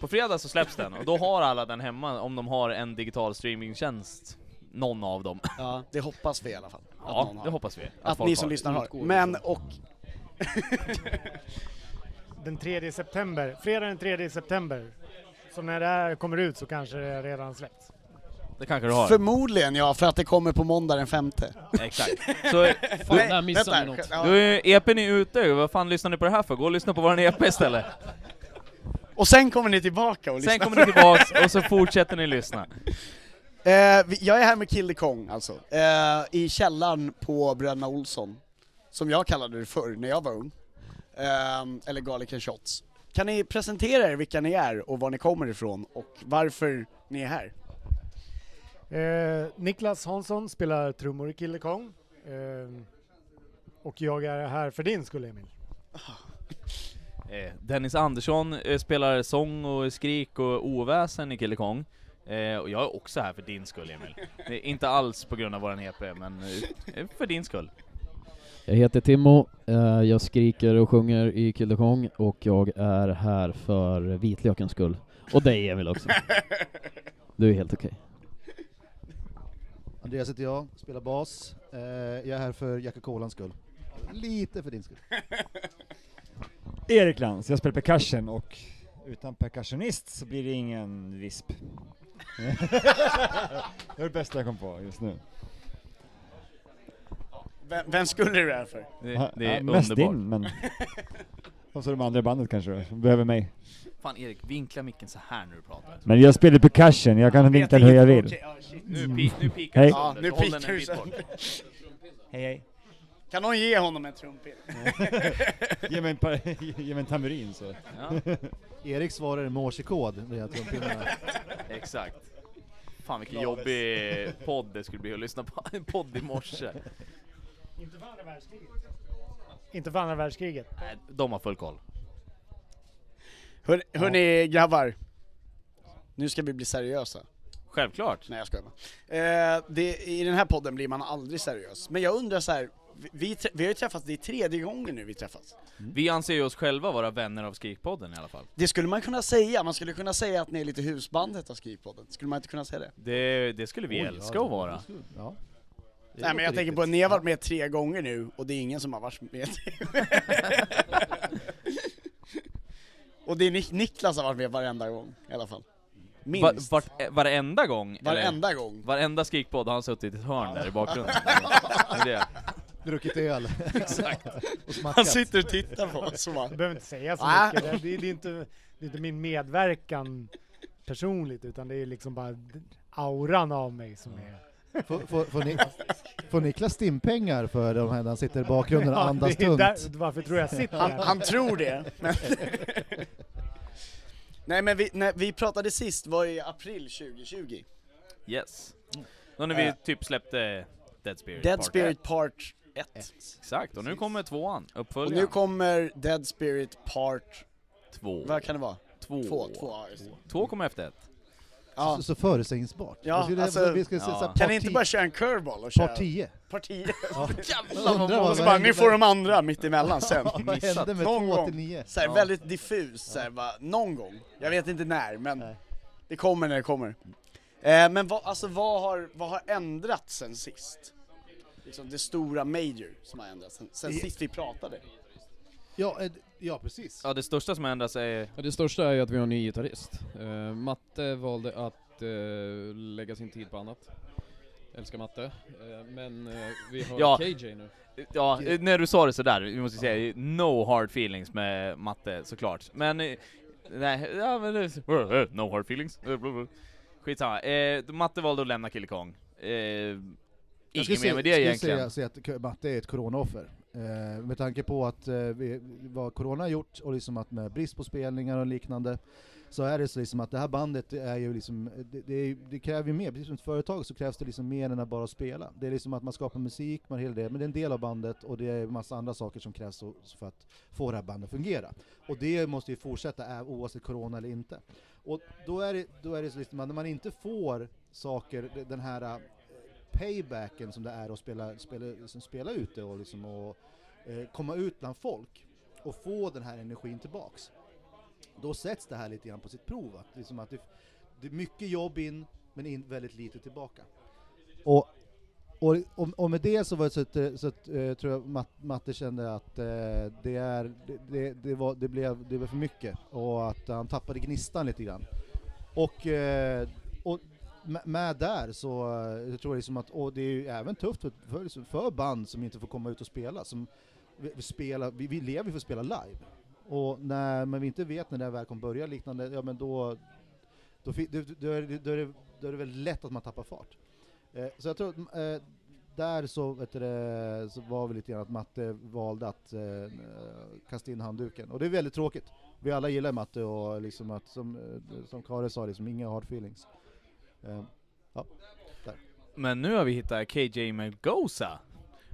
På fredag så släpps den och då har alla den hemma om de har en digital streamingtjänst. Någon av dem. Ja, det hoppas vi i alla fall. Att Ja, det hoppas vi. Att, folk ni som har. lyssnar har. Men, ifrån. och *laughs* Den 3 september, fredag den 3 september. Så när det här kommer ut så kanske det redan släppts. Det kanske du har. förmodligen ja, för att det kommer på måndag den femte. Exakt. *laughs* Så Fan, där missade något. ja. är EPn är ute, vad fan lyssnar ni på det här för? Gå och lyssna på våran EP istället. Och sen kommer ni tillbaka och lyssnar. Sen kommer ni tillbaks *laughs* och så fortsätter ni lyssna. Eh, jag är här med Kill the Kong alltså, eh, i källaren på Bröderna Olsson, som jag kallade det förr när jag var ung. Eh, eller Garlic and Shots. Kan ni presentera er vilka ni är och var ni kommer ifrån och varför ni är här? Eh, Niklas Hansson spelar trummor i Kille Kong. Eh, och jag är här för din skull Emil. Eh, Dennis Andersson spelar sång och skrik och oväsen i Kille Kong. Eh, och jag är också här för din skull Emil. Det är inte alls på grund av våran EP, men eh, för din skull. Jag heter Timmo, eh, jag skriker och sjunger i Kill the Kong och jag är här för vitlökens skull. Och dig Emil också. *laughs* Du är helt okej. Andreas heter jag, spelar bas. Eh, jag är här för Jacka Colans skull. Lite för din skull. Erik Lantz, jag spelar percussion och utan percussionist så blir det ingen visp. Det är det bästa jag kom på just nu. Vem, vem skulle du det här för? Det, det är Ja, mest underbart. din, men... Och så de andra i bandet kanske då, som behöver mig. Fan Erik, vinkla micken så här när du pratar. Men jag spelar percussion, jag kan vinkla hur jag vill. Ja, shit. Nu, pi- nu pikar Hej. du Ja, sönder, nu så håll den pikar du sönder. Hej hej. Kan någon ge honom en trumpet? *laughs* Ge mig en, par, *laughs* ge mig en tamburin så. Ja, *laughs* Erik svarar morsekod när jag trumpinnar. exakt. Fan vilken jobbig podd det skulle bli att lyssna på. En podd i morse. Inte för andra världskriget. Inte för andra världskriget. Nej, de har full koll. Hör, hörni grabbar, nu ska vi bli seriösa. Självklart. Nej jag skojar bara. Eh, det, I den här podden blir man aldrig seriös. Men jag undrar så här. Vi, vi, har ju träffats, det är tredje gången nu vi träffas. Vi anser ju oss själva vara vänner av Skrikpodden i alla fall. Det skulle man kunna säga, man skulle kunna säga att ni är lite husbandet av Skrikpodden. Skulle man inte kunna säga det? Det, det skulle vi Oj, älska ja, att vara. Ja. Det Nej men jag tänker på att ni har varit med tre gånger nu och det är ingen som har varit med *laughs* Och det är Nik- Niklas har varit med varenda gång i alla fall. Va, Minst. vart, eh, varenda gång? eller? Varenda gång. Varenda skrikpodd har han suttit i ett hörn där i bakgrunden. *laughs* Det är det. Druckit öl. *laughs* Exakt. och Han sitter och tittar på oss och bara... Du behöver inte säga så Ah. mycket. Det, det, det, är inte, det är inte min medverkan personligt utan det är liksom bara auran av mig som är... Får, får, får, ni, Får Niklas stimpengar för de här när han sitter i bakgrunden och Ja, andas tunt? där- varför tror jag sitter Han, han tror det. Men *laughs* Nej men vi, när vi pratade sist var i april 2020. Yes. Då när vi Eh. typ släppte Dead Spirit Dead Part Spirit 1. Part 1. Exakt, och nu kommer tvåan, Och uppföljaren. nu kommer Dead Spirit Part... Två. Vad kan det vara? Två. Två, två ja, just det. Två kommer efter ett. Ja. Så, så förutsägbart. Ja, skulle- alltså, vi ska se så här, kan ni inte bara köra en curveball och köra? Part 10. Part 10. Ja. *laughs* Jävlar vad Undrar vad- många. Så vad bara, hände ni får med- de andra mitt emellan *laughs* sen. Ja, vad hände med någon två gång. till nio? Så här, Ja. Väldigt diffus, så här, bara, någon gång. Jag vet inte när, men det kommer när det kommer. Eh, men vad, alltså, vad, har, vad har ändrats sen sist? Liksom det stora major som har ändrats sen, sen sist vi pratade. Ja, eh, ja precis. Ja, det största som ändras är... Ja, det största är ju att vi har en ny gitarrist. Eh, Matte valde att eh, lägga sin tid på annat. Älskar Matte. Eh, men eh, vi har Ja. KJ nu. Ja, när du sa det sådär, vi måste säga no hard feelings med matte såklart. Men, nej, ja men no hard feelings. Skitsamma. Eh, matte valde att lämna Kille Kong. Eh, Jag skulle mer med det skulle egentligen. Säga, säga att Matte är ett coronaoffer. Eh, med tanke på att eh, vi, vad corona har gjort och liksom att med brist på spelningar och liknande så är det så liksom att det här bandet det är ju liksom, det, det, det kräver ju mer, precis som ett företag så krävs det liksom mer än att bara spela. Det är liksom att man skapar musik, man hela det, men det är en del av bandet och det är massa andra saker som krävs för att få det här bandet att fungera. Och det måste ju fortsätta oavsett corona eller inte. Och då är det, då är det så liksom att när man inte får saker, de- den här paybacken som det är att spela, spela, liksom spela ute och, liksom och eh, komma ut bland folk och få den här energin tillbaks. Då sätts det här lite grann på sitt prov. Att, liksom att det, det är mycket jobb in, men in väldigt lite tillbaka. Och, och, och, och med det så, var det så, att, eh, så att, eh, tror jag Matt, Matte kände att eh, det, är, det, det, det, var, det, blev, det blev för mycket och att han tappade gnistan lite grann. Och, eh, och med- där så jag tror jag liksom att, och det är ju även tufft för, för, för band som inte får komma ut och spela, som vi, vi, spelar, vi, vi lever ju för att spela live. Och när men vi inte vet när det här väl kommer börja liknande, ja men då, då, då, då, är, det- då, är det, då är det väldigt lätt att man tappar fart. Eh, så jag tror att eh, där så, vet du, eh, så var vi lite grann att Matte valde att eh, kasta in handduken. Och det är väldigt tråkigt. Vi alla gillar Matte och liksom att, som, eh, som Kare sa, liksom inga hard feelings. Eh, ja, där. Men nu har vi hittat KJ Melgoza.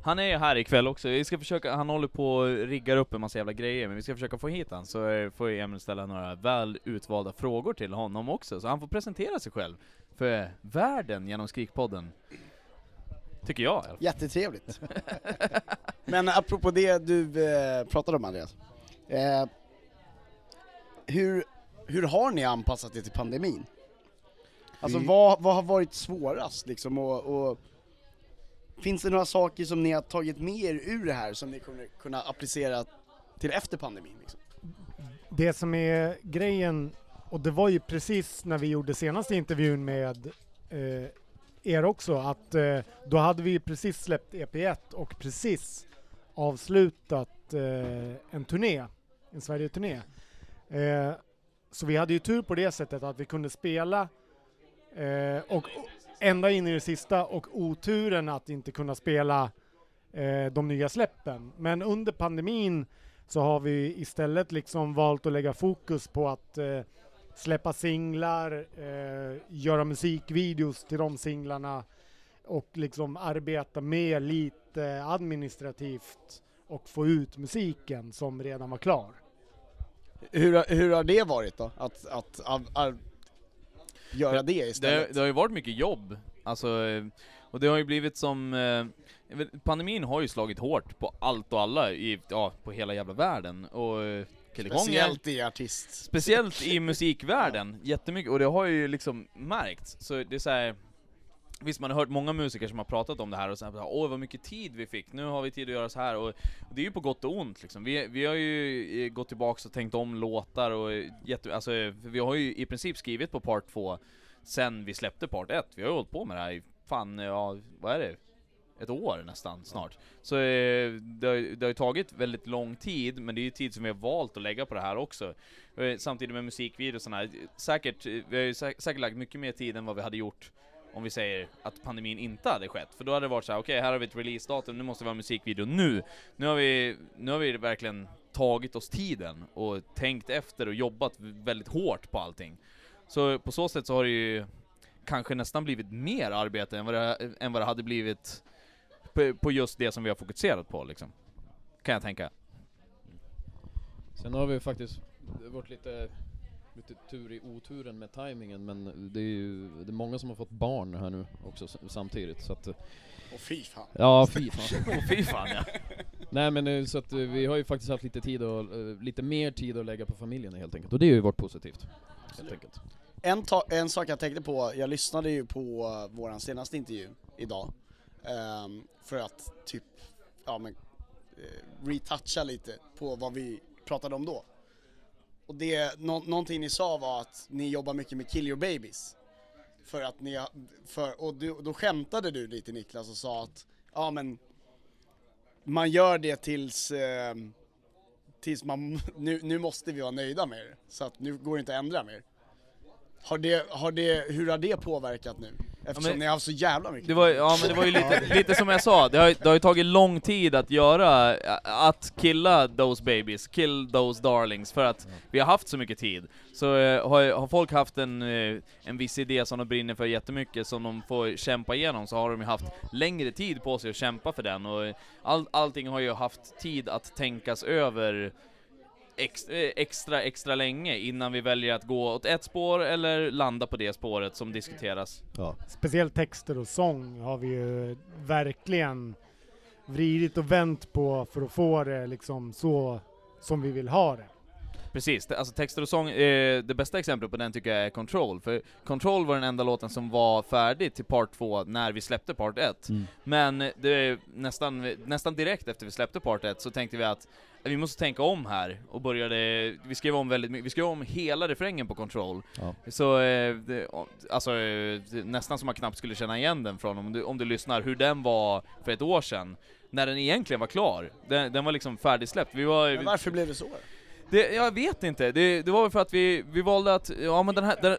Han är här ikväll också, vi ska försöka, han håller på och riggar upp en massa jävla grejer, men vi ska försöka få hit han så får Emil ställa några väl utvalda frågor till honom också, så han får presentera sig själv för världen genom Skrikpodden. Tycker jag i. Jättetrevligt. *laughs* Men apropå det du eh, pratade om Andreas. Eh, hur, hur har ni anpassat er till pandemin? Alltså Vi- vad, vad har varit svårast liksom och, och Finns det några saker som ni har tagit med er ur det här som ni kommer kunna applicera till efter pandemin? Liksom? Det som är grejen, och det var ju precis när vi gjorde senaste intervjun med eh, er också, att eh, då hade vi precis släppt EP1 och precis avslutat eh, en turné, en Sverige-turné. Eh, så vi hade ju tur på det sättet att vi kunde spela eh, och ända in i det sista och oturen att inte kunna spela eh, de nya släppen. Men under pandemin så har vi istället liksom valt att lägga fokus på att eh, släppa singlar, eh, göra musikvideos till de singlarna och liksom arbeta med lite administrativt och få ut musiken som redan var klar. Hur, har- hur har det varit då? Att, att, att, att göra det istället? Det, det har ju varit mycket jobb, alltså, eh, och det har ju blivit som, eh, pandemin har ju slagit hårt på allt och alla i, ja, på hela jävla världen, och eh, Speciellt i artist. Speciellt i musikvärlden, jättemycket, och det har ju liksom märkts, så det är så här. Visst, man har hört många musiker som har pratat om det här och sagt åh vad mycket tid vi fick, nu har vi tid att göra så här och, och det är ju på gott och ont liksom. Vi, vi har ju eh, gått tillbaks och tänkt om låtar och eh, jätte, alltså, vi har ju i princip skrivit på part 2 sen vi släppte part 1. Vi har ju hållit på med det här i, fan, ja, vad är det? Ett år nästan, snart. Så eh, det, har, det har ju tagit väldigt lång tid, men det är ju tid som vi har valt att lägga på det här också. Samtidigt med musikvideosarna, säkert, vi har ju sä- säkert lagt mycket mer tid än vad vi hade gjort om vi säger att pandemin inte hade skett. För då hade det varit så här: okej här har vi ett releasedatum, nu måste vi ha en musikvideo nu. Nu har vi, nu har vi verkligen tagit oss tiden och tänkt efter och jobbat väldigt hårt på allting. Så på så sätt så har det ju kanske nästan blivit mer arbete än vad det, än vad det hade blivit på, på just det som vi har fokuserat på liksom. Kan jag tänka. Sen har vi faktiskt det har varit lite, lite tur i oturen med tajmingen men det är ju det är många som har fått barn här nu också samtidigt så att Och fy fan. Ja fy fan. *laughs* Åh, fy fan, ja. *laughs* Nej men eh, så att eh, vi har ju faktiskt haft lite tid och, eh, lite mer tid att lägga på familjen helt enkelt och det har ju varit positivt. Helt enkelt. En, en sak jag tänkte på, jag lyssnade ju på våran senaste intervju idag. ehm, för att typ, ja men, eh, retoucha lite på vad vi pratade om då. Och det, nå- någonting ni sa var att ni jobbar mycket med Kill Your Babies. För att ni, för, och du, då skämtade du lite Niklas och sa att, ja men, man gör det tills, eh, tills man, *laughs* nu, nu måste vi vara nöjda med det. Så att nu går det inte att ändra mer. Har det, har det, hur har det påverkat nu? Eftersom men- ni har haft så jävla mycket Det var, ja men det var ju lite, lite som jag sa, det har, det har ju tagit lång tid att göra, att killa those babies, kill those darlings, för att vi har haft så mycket tid. Så eh, har, har folk haft en, eh, en viss idé som de brinner för jättemycket, som de får kämpa igenom, så har de ju haft längre tid på sig att kämpa för den, och all, allting har ju haft tid att tänkas över extra, extra länge innan vi väljer att gå åt ett spår eller landa på det spåret som diskuteras. Ja. Speciellt texter och sång har vi ju verkligen vridit och vänt på för att få det liksom så som vi vill ha det. Precis, alltså texter och sång, eh, det bästa exemplet på den tycker jag är Control, för Control var den enda låten som var färdig till part 2 när vi släppte part 1. Mm. Men det, nästan, nästan direkt efter vi släppte part 1 så tänkte vi att vi måste tänka om här, och började, vi skrev om väldigt mycket, vi skrev om hela refrängen på Control. Ja. Så, eh, det, alltså det, nästan som man knappt skulle känna igen den från om du, om du lyssnar hur den var för ett år sedan, när den egentligen var klar. Den, den var liksom färdigsläppt. Vi var, Men varför blev det så? det, jag vet inte, det, det var väl för att vi, vi valde att, ja men den här, den,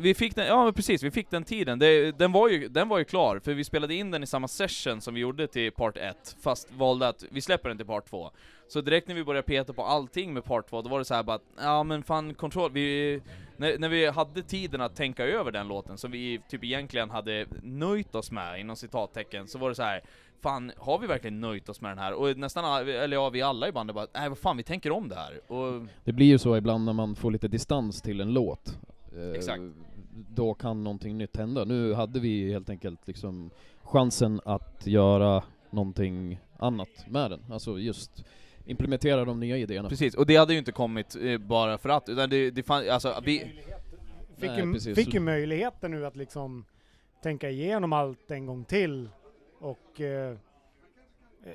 vi fick den, ja men precis, vi fick den tiden. Det, den, var ju, den var ju klar, för vi spelade in den i samma session som vi gjorde till part 1, fast valde att vi släpper den till part 2. Så direkt när vi började peta på allting med part 2, då var det så här bara att, ja men fan kontroll, vi, när, när vi hade tiden att tänka över den låten, som vi typ egentligen hade nöjt oss med, inom citattecken, så var det så här. Fan, har vi verkligen nöjt oss med den här? Och nästan, alla- eller ja, vi alla i bandet bara, nej vad fan, vi tänker om det här. Och Det blir ju så ibland när man får lite distans till en låt. Eh, Exakt. Då kan någonting nytt hända. Nu hade vi helt enkelt liksom chansen att göra någonting annat med den. Alltså just implementera de nya idéerna. Precis, och det hade ju inte kommit eh, bara för att, utan det, det fann, alltså vi... Fick, ju, fick ju möjligheten nu att liksom tänka igenom allt en gång till och eh, eh,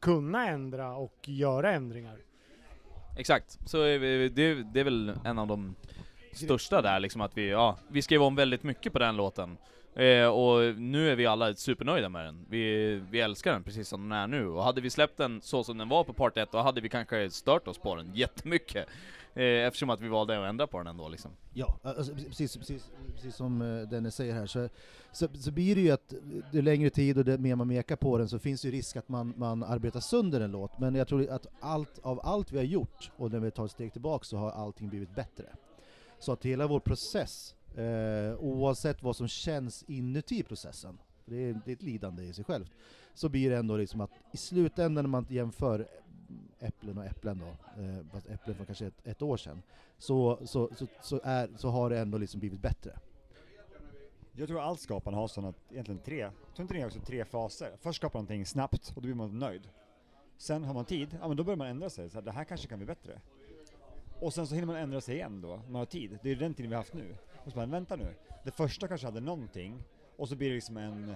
kunna ändra och göra ändringar. Exakt, så är vi, det, det är väl en av de största där liksom att vi, ja, vi skrev om väldigt mycket på den låten. Eh, och nu är vi alla supernöjda med den. Vi, vi älskar den precis som den är nu. Och hade vi släppt den så som den var på part 1, då hade vi kanske stört oss på den *laughs* jättemycket. Eh, eftersom att vi valde att ändra på den ändå liksom. Ja, alltså, precis, precis, precis som eh, Dennis säger här så, så, så blir det ju att ju längre tid och det mer man mekar på den så finns det ju risk att man, man arbetar sönder en låt. Men jag tror att allt, av allt vi har gjort, och när vi tar ett steg tillbaka så har allting blivit bättre. Så att hela vår process, eh, oavsett vad som känns inuti processen, för det är, det är ett lidande i sig självt, så blir det ändå liksom att i slutändan när man jämför äpplen och äpplen då, eh, fast äpplen för kanske ett, ett år sedan, så, så, så, så, är, så har det ändå liksom blivit bättre. Jag tror allt skapande har sådana, egentligen tre, jag tror inte det är också tre faser. Först skapar man någonting snabbt och då blir man nöjd. Sen har man tid, ja men då börjar man ändra sig, så här, det här kanske kan bli bättre. Och sen så hinner man ändra sig igen då, man har tid. Det är den tiden vi har haft nu. Och så bara, vänta nu. Det första kanske hade någonting, och så blir det liksom en,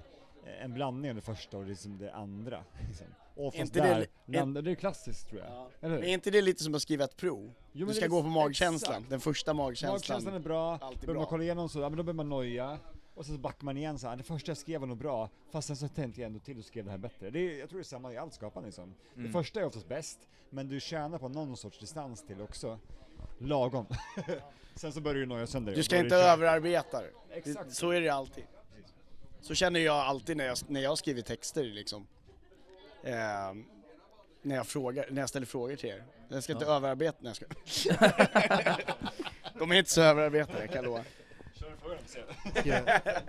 en blandning av det första och liksom det andra. Liksom. Och Är fast det där li- landar, det är klassiskt tror jag. Eller Men är inte det lite som att skriva ett prov? Jo, du ska det är gå på magkänslan, exakt. den första magkänslan. Magkänslan är bra, Alltid bra. man kolla igenom så, ja men då börjar man noja, och sen så backar man igen så här, det första jag skrev var nog bra, fast sen så tänkte jag ändå till och skrev det här bättre. Det är, jag tror det är samma i allt skapande liksom. Mm. Det första är oftast bäst, men du tjänar på någon sorts distans till också. Lagom. *laughs* sen så börjar du noja sönder. Du ska inte överarbeta det. Exakt. Så är det alltid. Så känner jag alltid när jag, när jag skriver texter liksom. Eh, när jag frågar, när jag ställer frågor till er. Jag ska inte Ja. överarbeta, när jag ska. *laughs* De är inte så överarbetade, jag kan lova. *laughs*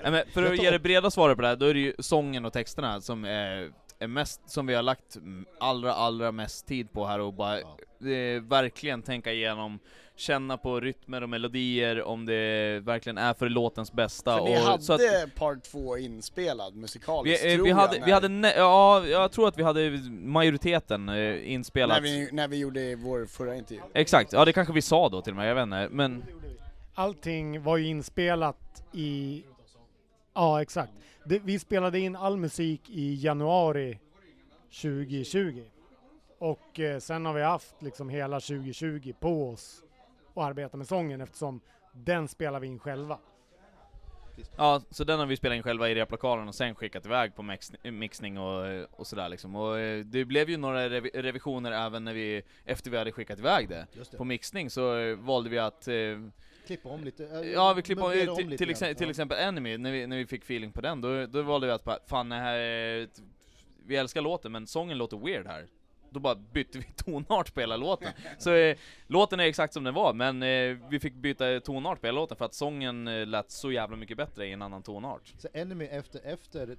Nej, men för att ge det breda svaret på det här, då är det ju sången och texterna som är, är mest, som vi har lagt allra, allra mest tid på här och bara eh, verkligen tänka igenom, känna på rytmer och melodier, om det verkligen är för låtens bästa. För ni och, hade så att, part två inspelad musikaliskt, vi, eh, tror vi jag, hade, när, vi hade, ja, jag tror att vi hade majoriteten eh, när, inspelat. vi, när vi gjorde vår förra intervju. Exakt, ja det kanske vi sa då till och med, jag vet inte, men Allting var ju inspelat i... Ja, exakt. Det, vi spelade in all musik i januari 2020. Och eh, sen har vi haft liksom hela 2020 på oss att arbeta med sången eftersom den spelar vi in själva. Ja, så den har vi spelat in själva i replokalen och sen skickat iväg på mix, mixning och, och sådär liksom. Och eh, det blev ju några revi, revisioner även när vi, efter vi hade skickat iväg det. Det. På mixning så eh, valde vi att eh, Klippa om lite. eh, Ja, vi klippte om, om till, lite till, grann. exempel, till exempel Enemy, när vi, när vi fick feeling på den, då, då valde vi att bara, fan det här, är vi älskar låten men sången låter weird här. Då bara bytte vi *laughs* tonart på hela låten. Så eh, låten är exakt som den var, men eh, vi fick byta tonart på hela låten för att sången eh, lät så jävla mycket bättre i en annan tonart. Så Enemy efter, efter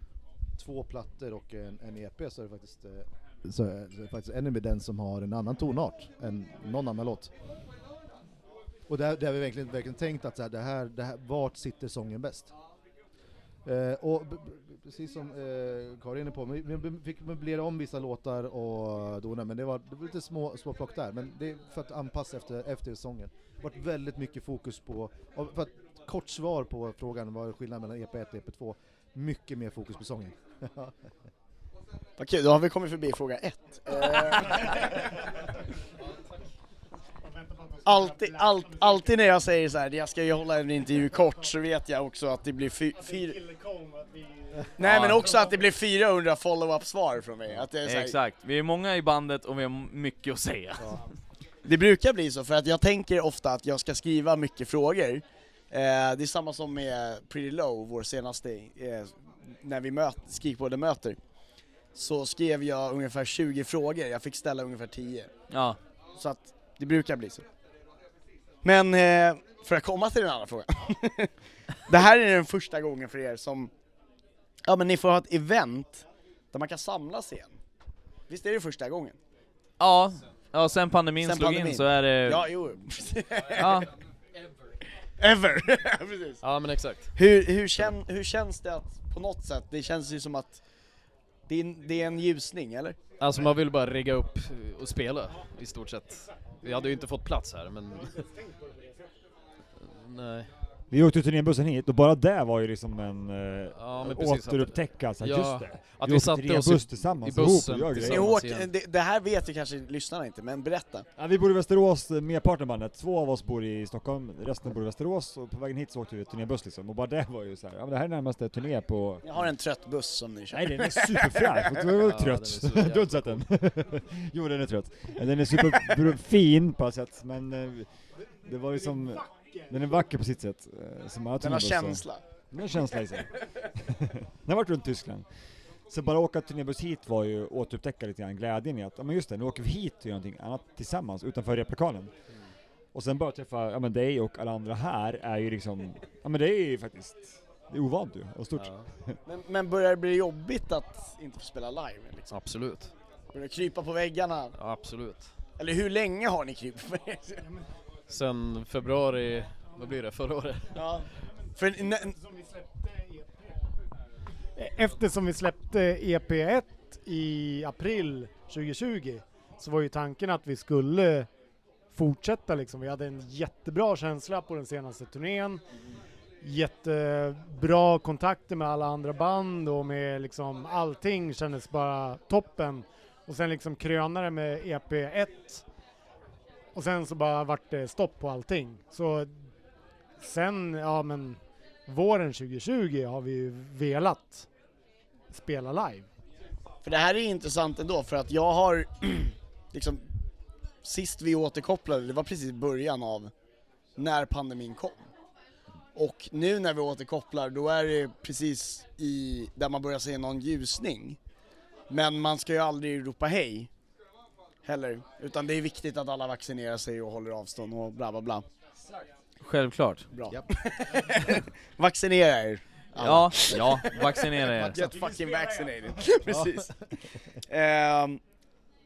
två plattor och en, en EP så är det faktiskt, eh, så är så är faktiskt Enemy den som har en annan tonart än någon annan låt. Och där, där har vi verkligen, verkligen tänkt att så här, det här, det här, vart sitter sången bäst? Eh, och precis som eh, Karin är inne på, vi, vi fick möblera om vissa låtar och dona, men det var, det var lite små, små plock där, men det är för att anpassa efter, efter sången. Det varit väldigt mycket fokus på, och för att kort svar på frågan vad är skillnaden mellan EP1 och EP2, mycket mer fokus på sången. *laughs* Vad kul, då har vi kommit förbi fråga ett. *laughs* *laughs* Alltid, allt, alltid när jag säger så här, jag ska ju hålla en intervju kort, så vet jag också att det blir fy, fyra... Nej men också att det blir 400 follow-up svar från mig. Att det, är så här, Exakt, vi är många i bandet och vi har mycket att säga. det brukar bli så, för att jag tänker ofta att jag ska skriva mycket frågor. Eh, det är samma som med Pretty Low, vår senaste, eh, när vi möt, möter. Så skrev jag ungefär 20 frågor, jag fick ställa ungefär 10. Ja. Så att det brukar bli så. Men eh, för att komma till den andra frågan. *laughs* det här är den första gången för er som, ja men ni får ha ett event där man kan samlas igen. Visst är det första gången? Ja, ja sen pandemin Sen slog pandemin. in så är det... Ja, jo. *laughs* Ja. *laughs* Ever! Precis. Ja men exakt. Hur, hur, kän, hur känns det att, på något sätt, det känns ju som att det är, en- det är en ljusning, eller? Alltså man vill bara rigga upp och spela i stort sett. Vi hade ju inte fått plats här men... Nej. Vi åkte turnébussen hit och bara det var ju liksom en eh, Ja, återupptäcka, alltså, Ja, just det. att vi vi åkte turnébuss tillsammans i bussen ihop och gör åker, det, det här vet ju kanske lyssnarna inte, men berätta. Ja, vi bor i Västerås, eh, merparten bandet. Två av oss bor i Stockholm, resten bor i Västerås och på vägen hit så åkte vi turnébuss liksom. Och bara det var ju så här, ja men det här är närmaste turné på... Jag har en trött buss som ni kör. Nej den är superfräsch, du är Ja, trött. den är du har inte sett den? *laughs* jo den är trött. Den är superfin *laughs* på ett sätt, men eh, det var ju som... Den är vacker på sitt sätt. eh, Som Den har känsla. Den har känsla i sig. *laughs* Den har varit runt Tyskland. Så bara åka turnébuss hit var ju återupptäcka lite grann glädjen i att, ja men just det, nu åker vi hit och gör någonting annat tillsammans utanför replokalen. Och sen bara träffa, ja men dig och alla andra här är ju liksom, ja men det är ju faktiskt, det är ovant ju, och stort. *laughs* Men, men börjar det bli jobbigt att inte få spela live? Liksom? Absolut. Börjar det krypa på väggarna? Ja, absolut. Eller hur länge har ni krypit på väggarna? Sen februari, vad blir det, förra året? Ja. För, Eftersom vi släppte EP1 i april 2020 så var ju tanken att vi skulle fortsätta liksom. Vi hade en jättebra känsla på den senaste turnén. Jättebra kontakter med alla andra band och med liksom allting kändes bara toppen. Och sen liksom krönare med EP1 och sen så bara vart det stopp på allting. Så sen, ja men våren 2020 har vi ju velat spela live. För det här är intressant ändå, för att jag har *clears throat* liksom, sist vi återkopplade, det var precis i början av när pandemin kom. Och nu när vi återkopplar, då är det precis i, där man börjar se någon ljusning. Men man ska ju aldrig ropa hej heller, utan det är viktigt att alla vaccinerar sig och håller avstånd och bla bla bla. Självklart. Bra. *laughs* Vaccinera er! alla. Ja, ja, vaccinera er. Get fucking vaccinated. *laughs* Precis. Ehm,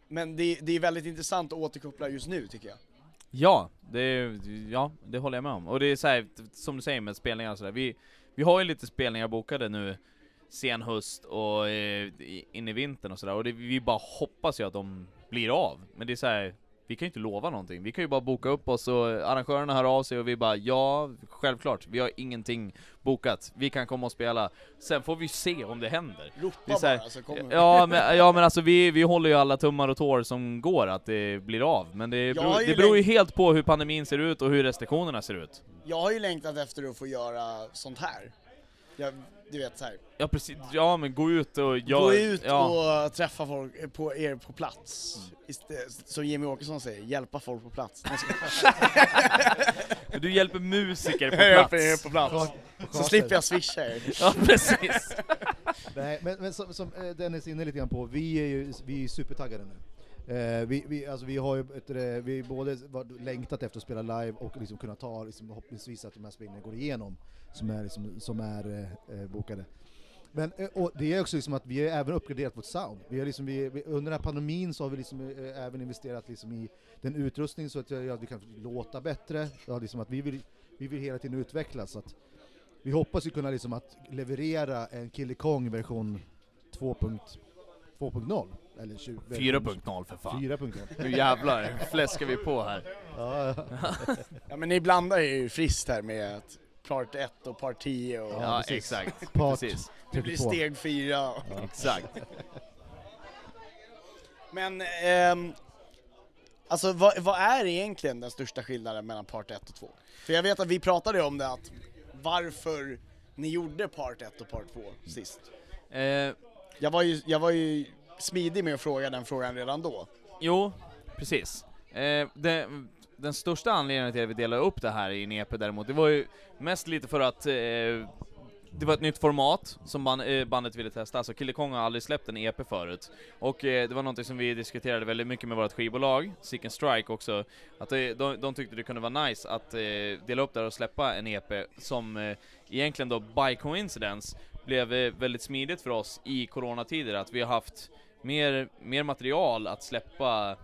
men det, det är väldigt intressant att återkoppla just nu tycker jag. Ja, det, ja, det håller jag med om. Och det är så här, som du säger med spelningar och sådär, vi, vi har ju lite spelningar bokade nu sen höst och eh, in i vintern och sådär, och det, vi bara hoppas ju att de blir av. Men det är så här, vi kan ju inte lova någonting, vi kan ju bara boka upp oss och arrangörerna hör av sig och vi bara ja, självklart, vi har ingenting bokat, vi kan komma och spela. Sen får vi se om det händer. Ropa det är så här, bara så kommer ja, men, ja men alltså vi, vi håller ju alla tummar och tår som går att det blir av, men det, beror, det beror ju helt på hur pandemin ser ut och hur restriktionerna ser ut. Jag har ju längtat efter att få göra sånt här. Jag, du vet så här. Ja precis, ja men gå ut och gör, Gå ut ja. och träffa folk eh, på er på plats. Istä- som Jimmy Åkesson säger, hjälpa folk på plats. Jag. *laughs* Du hjälper musiker på Jag hjälper plats. er på plats. Så slipper jag swisha er. *laughs* Ja precis. Nej, men, men som, som eh, Dennis är inne lite grann på, vi är ju vi är supertaggade nu. Eh, vi, vi, alltså vi har ju ett, eh, vi både längtat efter att spela live och liksom kunna ta, liksom, förhoppningsvis att de här spelningarna går igenom, som är, liksom, som är eh, eh, bokade. Men eh, och det är också liksom att vi har även uppgraderat vårt sound. Vi har liksom, vi, under den här pandemin så har vi liksom, eh, även investerat liksom i den utrustning så att, att vi kan låta bättre. Ja, liksom att vi, vill, vi vill hela tiden utvecklas. Så att vi hoppas ju kunna liksom att leverera en Kille Kong version 2.2.0 eller 20, 4.0 för fan. 4.0. Nu jävlar, *laughs* fläskar vi på här. Ja, ja. Ja men ni blandar ju friskt här med att part 1 och part 10 och... Ja, exakt. Part Precis. Det blir 32. steg 4. Exakt. *laughs* Men, ehm, alltså vad, vad är egentligen den största skillnaden mellan part 1 och 2? För jag vet att vi pratade om det att varför ni gjorde part 1 och part 2 sist. Eh, Jag var ju, jag var ju smidig med att fråga den frågan redan då. Jo, precis. Eh, det, den största anledningen till att vi delade upp det här i en EP däremot, det var ju mest lite för att eh, det var ett nytt format som band, eh, bandet ville testa, alltså Kille Kong har aldrig släppt en EP förut. Och eh, det var någonting som vi diskuterade väldigt mycket med vårt skivbolag, Seek and Strike också, att det, de, de tyckte det kunde vara nice att eh, dela upp det här och släppa en EP som eh, egentligen då by coincidence blev eh, väldigt smidigt för oss i coronatider, att vi har haft mer, mer material att släppa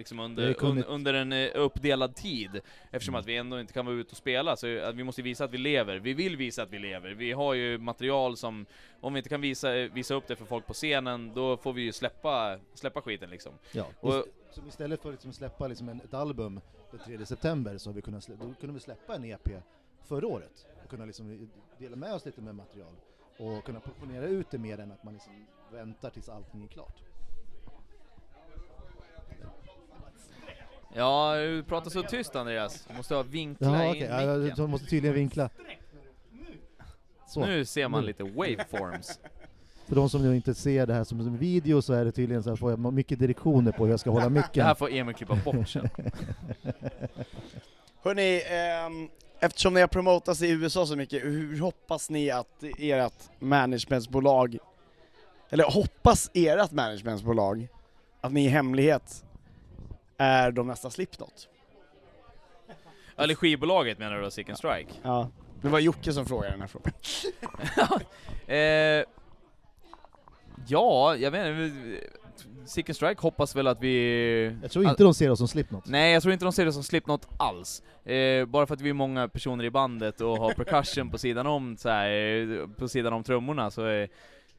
liksom under, un, under en eh, uppdelad tid eftersom att vi ändå inte kan vara ute och spela så att vi måste visa att vi lever. Vi vill visa att vi lever. Vi har ju material som, om vi inte kan visa, visa upp det för folk på scenen, då får vi ju släppa, släppa skiten liksom. Ja, Och, som istället för att liksom släppa liksom en, ett album den 3 september så har vi kunnat, då kunde vi släppa en EP förra året och kunna liksom dela med oss lite med material och kunna portionera ut det mer än att man liksom väntar tills allting är klart. Ja, du pratar så tyst Andreas. Du måste ha vinkla Ja, in okej, ja, jag, måste tydligen vinkla. Så. Nu ser man Nu. lite waveforms. För de som nu inte ser det här som en video så är det tydligen så här får jag mycket direktioner på hur jag ska hålla micken. Det här får Emil klippa bort sen. *laughs* Hörni, ehm, eftersom ni har promotats i USA så mycket, hur hoppas ni att ert managementsbolag, eller hoppas ert managementsbolag, att ni i hemlighet är de nästa Slipknot? Eller skivbolaget menar du då, Seek and Strike? Ja. Det var Jocke som frågade den här frågan. *laughs* Eh, ja, jag vet inte. Seek and Strike hoppas väl att vi... Jag tror inte de ser oss som Slipknot. Nej, jag tror inte de ser det som Slipknot alls. Eh, bara för att vi är många personer i bandet och har percussion på sidan om, så här, eh, på sidan om trummorna, så eh,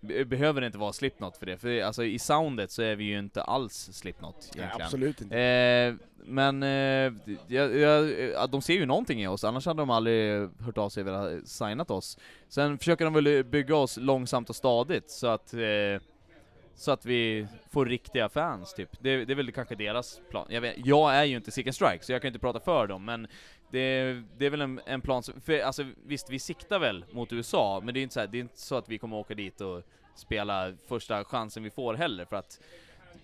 behöver inte vara Slipknot för det. För alltså, i soundet så är vi ju inte alls Slipknot egentligen. absolut inte. Eh, men eh, jag, jag, de ser ju någonting i oss, annars hade de aldrig hört av sig och velat signat oss. Sen försöker de väl bygga oss långsamt och stadigt så att eh, så att vi får riktiga fans typ. Det, det är väl kanske deras plan. Jag, vet, jag är ju inte and Strike, så jag kan inte prata för dem, men det, det är väl en, en plan som, för alltså visst, vi siktar väl mot USA, men det är inte så, här, det är inte så att vi kommer åka dit och spela första chansen vi får heller, för att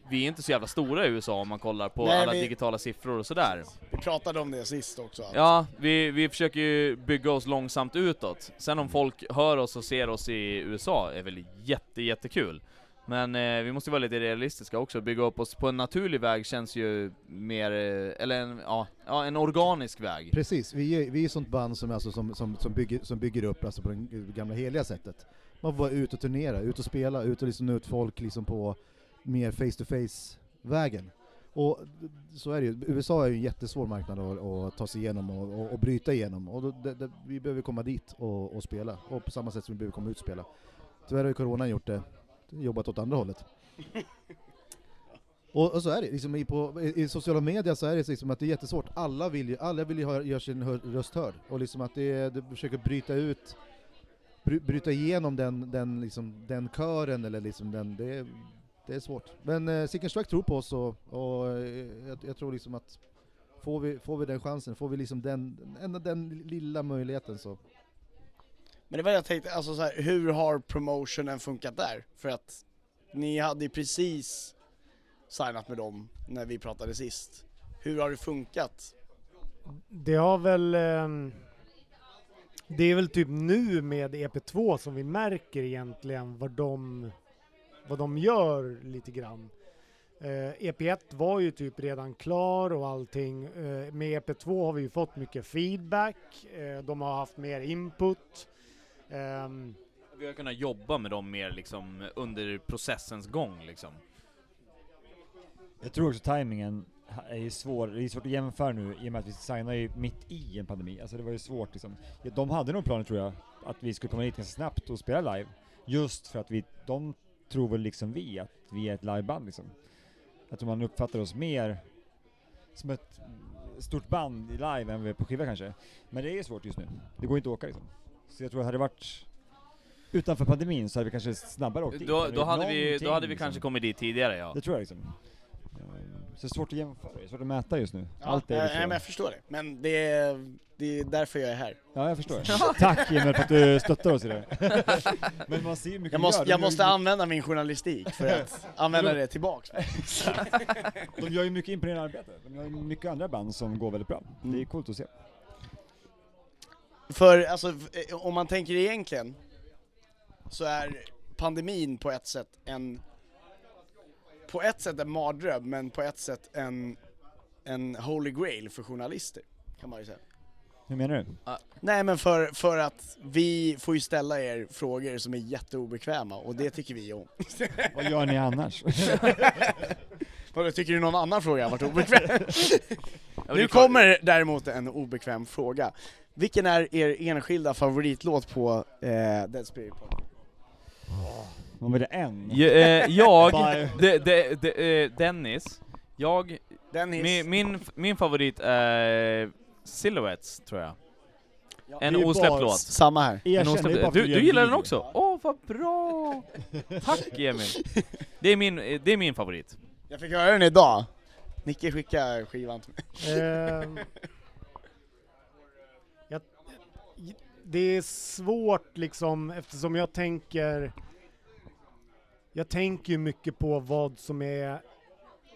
vi är inte så jävla stora i USA om man kollar på Nej, alla vi- digitala siffror och sådär. Vi pratade om det sist också. Ja, vi, vi försöker ju bygga oss långsamt utåt. Sen om folk hör oss och ser oss i USA är väl jätte, jättekul. Men eh, vi måste vara lite realistiska också, bygga upp oss på en naturlig väg känns ju mer, eh, eller en, ja, ja, en organisk väg. Precis, vi är, vi är ett sånt band som, alltså, som, som, som, bygger, som bygger upp alltså, på det gamla heliga sättet. Man får vara ut och turnera, ut och spela, ut och liksom nå ut folk liksom på mer face-to-face-vägen. Och så är det ju, USA är ju en jättesvår marknad att, att ta sig igenom och, och, och bryta igenom, och då, det, det, vi behöver komma dit och, och spela, och på samma sätt som vi behöver komma ut och spela. Tyvärr har ju corona gjort det, jobbat åt andra hållet. *laughs* Och, och så är det, liksom i, på, i, i sociala medier så är det liksom att det är jättesvårt, alla vill ju, alla vill ju ha, göra sin hör, röst hörd, och liksom att det, det försöker bryta ut, bry, bryta igenom den, den, liksom, den kören eller liksom den, det, det är svårt. Men eh, Sicken tror på oss och, och eh, jag, jag tror liksom att får vi, får vi den chansen, får vi liksom den, den, den lilla möjligheten så men det var jag tänkte, alltså så här, hur har promotionen funkat där? För att ni hade ju precis signat med dem när vi pratade sist. Hur har det funkat? Det har väl... Ehm, det är väl typ nu med EP2 som vi märker egentligen vad de, vad de gör lite grann. Eh, EP1 var ju typ redan klar och allting. Eh, med EP2 har vi ju fått mycket feedback. Eh, de har haft mer input. Ehm, Vi har kunnat jobba med dem mer liksom under processens gång liksom. Jag tror också timingen ha- är ju svår, det är svårt att jämföra nu i och med att vi signar ju mitt i en pandemi. Alltså det var ju svårt liksom. Ja, De hade nog planer tror jag, att vi skulle komma hit ganska snabbt och spela live. Just för att vi, de tror väl liksom vi att vi är ett liveband liksom. Jag tror man uppfattar oss mer som ett stort band i live än vi är på skiva kanske. Men det är svårt just nu. Det går inte att åka liksom. Så jag tror hade det varit utanför pandemin så hade vi kanske snabbare åkt dit. Då, Hade då, hade vi, då hade vi liksom. kanske kommit dit tidigare ja. Det tror jag liksom. Så det är svårt att jämföra, det är svårt att mäta just nu. Allt är eh, nej, men jag förstår det. Men det är, det är därför jag är här. Ja, jag förstår. *laughs* *laughs* Tack Emil för att du stöttar oss i det. *laughs* Men man ser mycket Jag måste, gör. Jag måste ju- använda min journalistik för att använda det tillbaks. De gör ju mycket imponerande arbete. De gör ju mycket andra band som går väldigt bra. Det är coolt att se. För alltså, eh, om man tänker egentligen så är pandemin på ett sätt en på ett sätt en mardröm men på ett sätt en, en holy grail för journalister kan man ju säga. Hur menar du? Nej men för, för att vi får ju ställa er frågor som är jätteobekväma och det tycker vi om. *laughs* Vad gör ni annars? *laughs* Vadå, tycker du någon annan fråga har varit obekväm? *laughs* nu kommer däremot en obekväm fråga. Vilken är er enskilda favoritlåt på eh, Dead Spirit Pod? Vad var det en? Ja, eh, jag, de, de, de, eh, Dennis, jag, Dennis. Min, min, min favorit är Silhouettes tror jag. en det är osläppt låt. Samma här. En osläppt, du, du gillar den också? Åh vad bra! Tack Emil! *laughs* Det är min, det är min favorit. Jag fick höra den idag. Nicke skickade skivan till mig. Ehm, jag, det är svårt liksom eftersom jag tänker jag tänker ju mycket på vad som är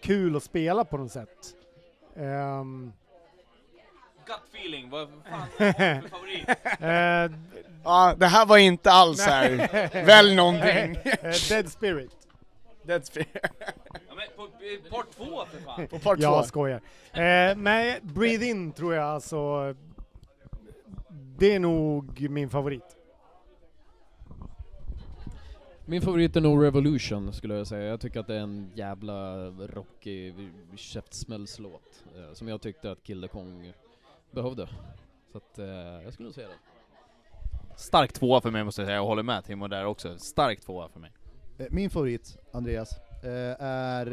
kul att spela på något sätt. Ehm, Gut feeling, vad fan är *laughs* det för favorit? eh, Ja, det här var inte alls här. Välj någonting. *laughs* Eh, Dead Spirit. Dead Spirit. Ja, men på, eh, part två för fan! På part Jag två. skojar. Eh, nej, Breathe In tror jag alltså. Det är nog min favorit. Min favorit är nog Revolution skulle jag säga. Jag tycker att det är en jävla rockig käftsmällslåt eh, som jag tyckte att Kill the Kong behövde. Så att eh, jag skulle nog säga det. Stark tvåa för mig måste jag säga, jag håller med Timo där också. Stark tvåa för mig. Eh, Min favorit, Andreas, eh, är,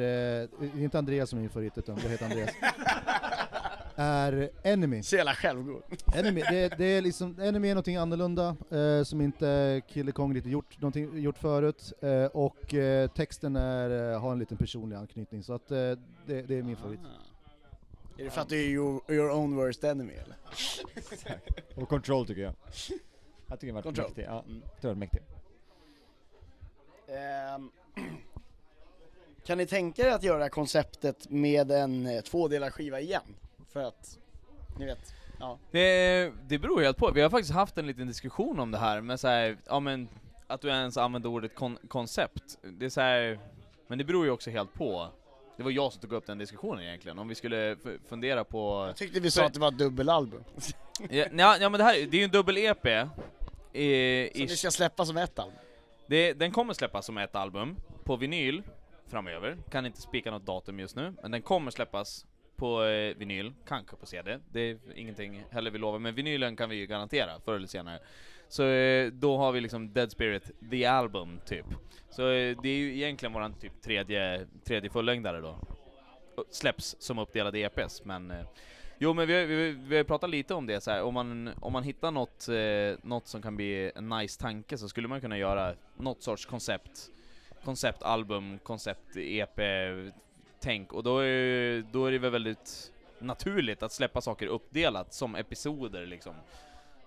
eh, inte Andreas som är min favorit utan jag heter Andreas, *laughs* är Enemy. Så jävla självgod. Enemy, det, det är liksom, Enemy är någonting annorlunda, eh, som inte Kille Kong riktigt gjort, någonting, gjort förut, eh, och eh, texten är, eh, har en liten personlig anknytning, så att eh, det, det är min favorit. Är det för att du är your, your own worst enemy eller? *laughs* Och Control tycker jag. Jag tycker den var Control. mäktig. Ja, Mm. jag mäktig. Ehm, *clears throat* Kan ni tänka er att göra konceptet med en eh, tvådelad skiva igen? För att, ni vet, ja. Det, det beror helt på. Vi har faktiskt haft en liten diskussion om det här, men så här, ja men att du ens använder ordet kon koncept. Det är så här, men det beror ju också helt på. Det var jag som tog upp den diskussionen egentligen, om vi skulle fundera på... Jag tyckte vi sa att det var ett dubbelalbum. *laughs* Ja, ja, ja men det här, det är ju en dubbel-EP. I, Så det ska släppas som ett album? Det, den kommer släppas som ett album, på vinyl, framöver. Kan inte spika något datum just nu, men den kommer släppas på eh, vinyl, kanske på CD. Det är ingenting heller vi lovar, men vinylen kan vi ju garantera förr eller senare. Så eh, då har vi liksom Dead Spirit, the album, typ. Så eh, det är ju egentligen våran typ tredje, tredje fullängdare då. Släpps som uppdelade EPs, men eh, Jo men vi, har- vi, vi har pratat lite om det så här. om man, om man hittar något, eh, något som kan bli en nice tanke så skulle man kunna göra något sorts koncept, konceptalbum, koncept-EP, tänk, och då är, då är det väl väldigt naturligt att släppa saker uppdelat som episoder liksom.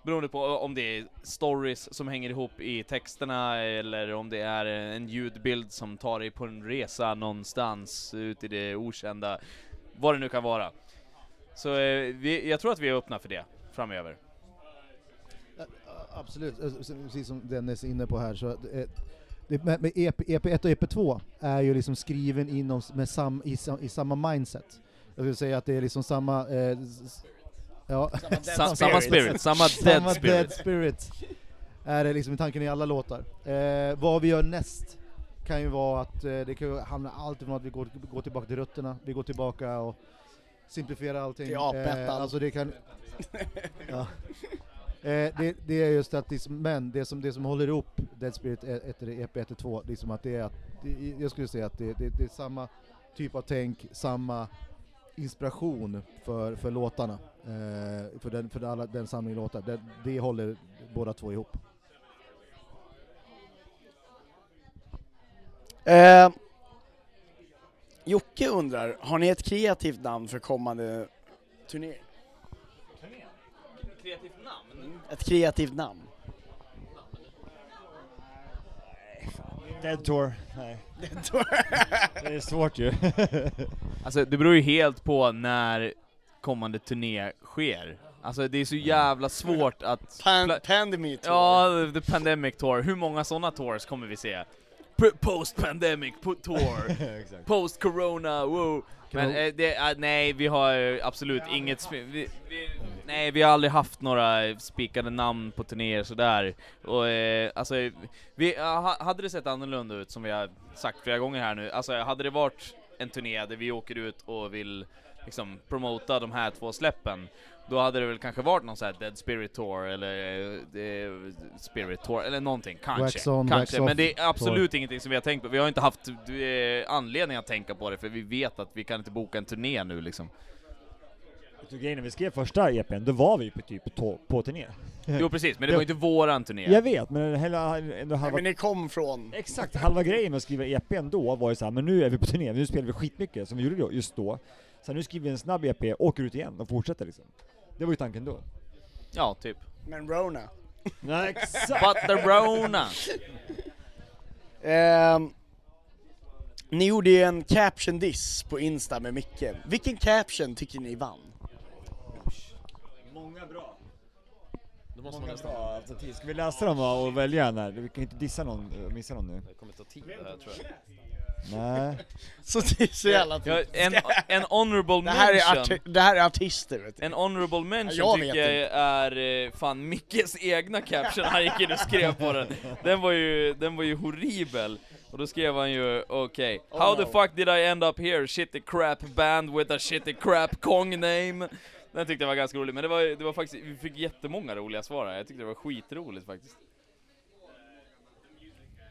Beroende på om det är stories som hänger ihop i texterna eller om det är en ljudbild som tar dig på en resa någonstans ut i det okända. Vad det nu kan vara. Så eh, vi, jag tror att vi är öppna för det framöver. Absolut, precis som Dennis är inne på här så eh, det, med, med EP, EP1 och EP2 är ju liksom skriven inom, med sam, i, i samma mindset. Jag skulle säga att det är liksom samma... Eh, ja. Sa- *laughs* samma spirit, samma dead spirit. dead spirit. Är det liksom tanken i alla låtar. Eh, vad vi gör näst kan ju vara att eh, det kan ju handla allt från att vi går, går tillbaka till rötterna, vi går tillbaka och simplifierar allting. Till. Eh, alltså det kan... *laughs* ja. Eh, det, det är just att, liksom, men det som, det som håller ihop Dead Spirit 1, EP 1 och 2, liksom att det är att, det, jag skulle säga att det, det, det är samma typ av tänk, samma inspiration för, för låtarna, eh, för, den, för alla, den samlingen låtar. Det, det håller båda två ihop. Eh, Jocke undrar, har ni ett kreativt namn för kommande turné? Kreativt namn? Ett kreativt namn? Dead Tour. Nej. Dead Tour. *laughs* det är svårt ju. *laughs* Alltså det beror ju helt på när kommande turné sker. Alltså det är så jävla svårt att... Pan pandemic tour. Ja, the pandemic tour. Hur många sådana tours kommer vi se? P- Post-pandemic po- tour. *laughs* Exakt. Post-corona, wow. Men eh, det, eh, nej, vi har absolut inget... Vi, vi, nej, vi har aldrig haft några spikade namn på turnéer sådär. Och eh, alltså, vi, hade det sett annorlunda ut som vi har sagt flera gånger här nu, alltså hade det varit en turné där vi åker ut och vill liksom promota de här två släppen, då hade det väl kanske varit någon sån här Dead Spirit Tour eller eh, Spirit Tour eller någonting, kanske. Wax on, kanske. wax Men det är absolut tour. ingenting som vi har tänkt på. Vi har inte haft eh, anledning att tänka på det för vi vet att vi kan inte boka en turné nu liksom. Grejen, när vi skrev första EPn, då var vi på typ på, på turné. Jo precis, men det var inte våran turné. Jag vet, men hela, ändå halva... men ni kom från... Exakt, halva grejen med att skriva EPn då var ju såhär, men nu är vi på turné, nu spelar vi skitmycket, som vi gjorde då, just då. Så nu skriver vi en snabb EP, åker ut igen och fortsätter liksom. Det var ju tanken då. Ja, typ. Men Rona. Nej, exakt! But the Rona! Ehm, ni gjorde ju en caption diss på Insta med Micke. Vilken caption tycker ni vann? Många bra. Då måste man Många nästan... bra alternativ. Ska vi läsa dem och välja en här? Vi kan inte dissa någon, eh, missa någon nu. Det kommer ta tid det här tror jag. Nej. *laughs* Så det är så jävla Ja, en, en honorable det här, är mention. arti- det här är artister vet du. En honorable mention Ja, jag vet tycker jag är eh, fan Mickes egna caption, han gick in och skrev på den. Den var ju, den var ju horribel. Och då skrev han ju, okej, Oh How no. the fuck did I end up here? Shitty crap band with a shitty crap Kong name. *laughs* Den tyckte jag var ganska rolig, men det var, det var faktiskt, vi fick jättemånga roliga svar här. Jag tyckte det var skitroligt faktiskt.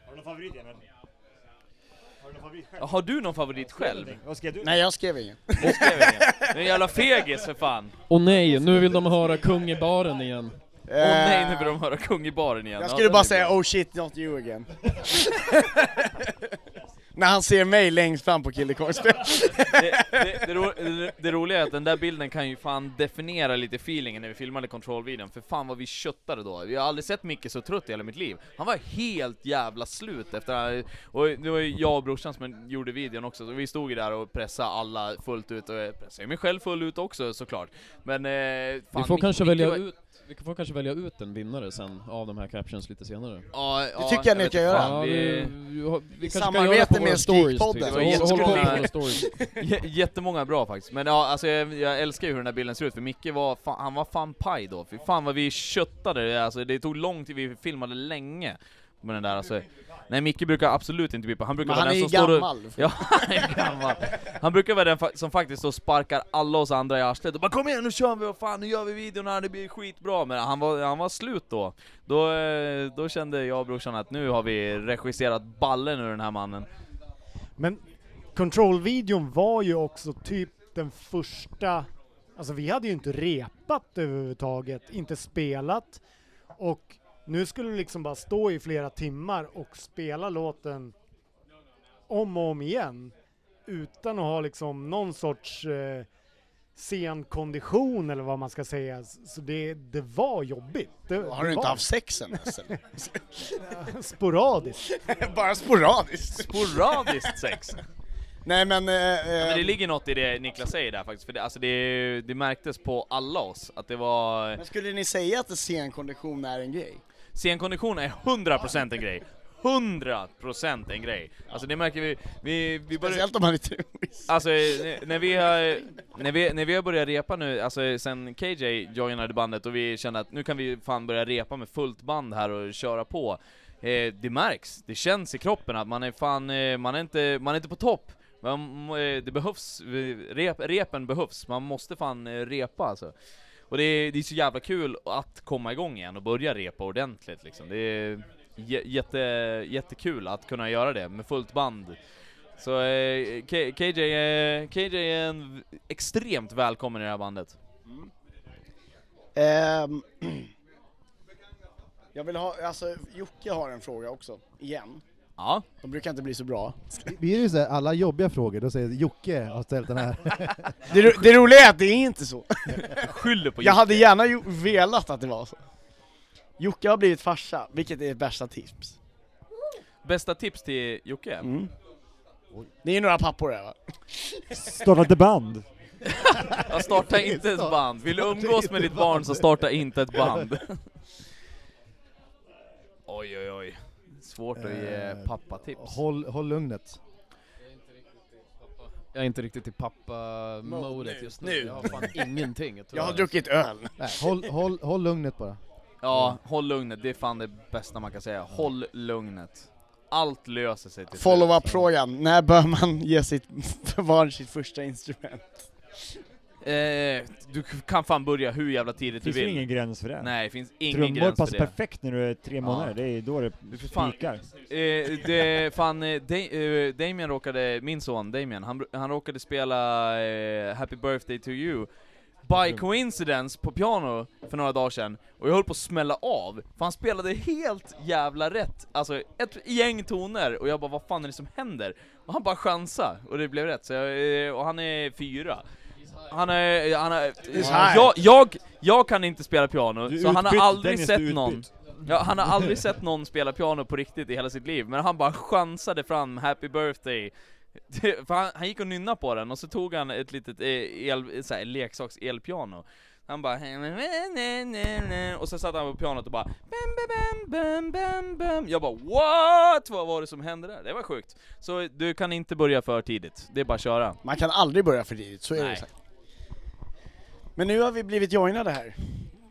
Har du någon favorit Emil? Har du någon favorit själv? Ja, Har du någon favorit själv? Vad skrev du? Nej jag skrev ingen. Du skrev ingen. Du är en jävla fegis för fan. Och nej, nu vill de höra kung i baren igen. Åh nej, nu vill de höra kung i baren igen. Jag Ja, skulle den bara är säga bra. oh shit not you again. *laughs* När han ser mig längst fram på Kille Kong-spel. det, det, det, ro, det, det roliga är att den där bilden kan ju fan definiera lite feelingen när vi filmade kontrollvideon, för fan vad vi köttade då. Vi har aldrig sett Micke så trött i hela mitt liv. Han var helt jävla slut efter och det var ju jag och brorsan som gjorde videon också, så vi stod ju där och pressade alla fullt ut, och jag pressade mig själv full ut också såklart. Men eh, fan, Vi får Mic- kanske Micke välja var- ut vi får kanske välja ut en vinnare sen av de här captions lite senare. Ja, ja, tycker jag ni vet ska inte göra. vi, vi- I kan samarbete med Skrikpodden. typ. Det *laughs* jättemånga, bra faktiskt, men ja, alltså jag, jag älskar ju hur den här bilden ser ut, för Micke var fan, han var fan paj då, för fan vad vi köttade, alltså det tog lång tid, vi filmade länge med den där alltså. Nej Micke brukar absolut inte bippa, han brukar Men vara han den är som ju står gammal. och... Ja, *laughs* han är gammal. Han brukar vara den fa- som faktiskt då sparkar alla oss andra i arslet och bara 'Kom igen nu kör vi, vad fan nu gör vi videon här, det blir skitbra' Men han var, han var slut då. Då, eh, då kände jag och brorsan att nu har vi regisserat ballen ur den här mannen. Men Control-videon var ju också typ den första, alltså vi hade ju inte repat överhuvudtaget, inte spelat och nu skulle det liksom bara stå i flera timmar och spela låten om och om igen utan att ha liksom någon sorts eh, scenkondition eller vad man ska säga. Så det, det var jobbigt. Det, Har det du inte var- haft sex än? *laughs* *laughs* Sporadiskt. *laughs* Bara sporadiskt. Sporadiskt sex. Nej men... Eh, Ja, men det eh, ligger något i det Niklas säger där faktiskt, för det, alltså det, det märktes på alla oss att det var... men skulle ni säga att scenkondition är en grej? Scenkondition är 100% en grej. 100% en grej. Alltså det märker vi, vi, vi börjar... Speciellt om man är trummis. Alltså eh, när vi har, när vi, när vi har börjat repa nu, alltså sen KJ joinade bandet och vi kände att nu kan vi fan börja repa med fullt band här och köra på. Eh, det märks, det känns i kroppen att man är fan, eh, man är inte, man är inte på topp. Man, eh, det behövs, eh, rep, repen behövs, man måste fan repa alltså. Och det är, det är så jävla kul att komma igång igen och börja repa ordentligt liksom. Det är jätte, jättekul att kunna göra det med fullt band. Så eh, KJ, eh, KJ är en extremt välkommen i det här bandet. Ehm, *clears throat* jag vill ha, alltså Jocke har en fråga också, igen. Ja. De brukar inte bli så bra. Blir det så här, alla jobbiga frågor, då säger Jocke har ställt den här. Det, ro- det roliga är att det är inte så. Skyller på Jag Jocke. hade gärna velat att det var så. Jocke har blivit farsa, vilket är bästa tips? Bästa tips till Jocke? Mm. Det är några pappor här va? Starta ett band. Jag starta inte ett band. Vill du umgås med ditt barn så starta inte ett band. Oj oj oj. Svårt att ge Eh, pappatips. Håll, håll lugnet. Jag är inte riktigt i pappa-modet just nu. nu. Jag har fan *laughs* ingenting. tror Jag har druckit öl. Nej, håll, håll, håll lugnet bara. Ja, håll lugnet. Det är fan det bästa man kan säga. Håll lugnet. Allt löser sig till slut. Follow-up-frågan, när bör man ge sitt *laughs* barn sitt första instrument? Eh, du kan fan börja hur jävla tidigt Finns du vill. ingen gräns för det? Nej, det finns ingen Trummor gräns för passar det. perfekt när du är tre månader, det är då det För fan, pikar. Eh, det, fan, eh, eh, Damien råkade, min son Damien, han, han råkade spela eh, Happy birthday to you by coincidence på piano för några dagar sedan, och jag höll på att smälla av, för han spelade helt jävla rätt, alltså ett gäng toner, och jag bara vad fan är det som händer? Och han bara chansa och det blev rätt, så jag, eh, och han är fyra. Han är, han är, jag, jag, jag kan inte spela piano, Du så han har aldrig Dennis, sett någon. Ja, han har aldrig sett någon spela piano på riktigt i hela sitt liv, men han bara chansade fram 'Happy birthday' *laughs* För han, han gick och nynnade på den, och så tog han ett litet eh, el, så här, leksaks elpiano Han bara och så satt han på pianot och bara bam, bam, bam, bam, bam. Jag bara what? Vad var det som hände där? Det var sjukt Så du kan inte börja för tidigt, det är bara att köra Man kan aldrig börja för tidigt, så är det Nej. Men nu har vi blivit joinade här.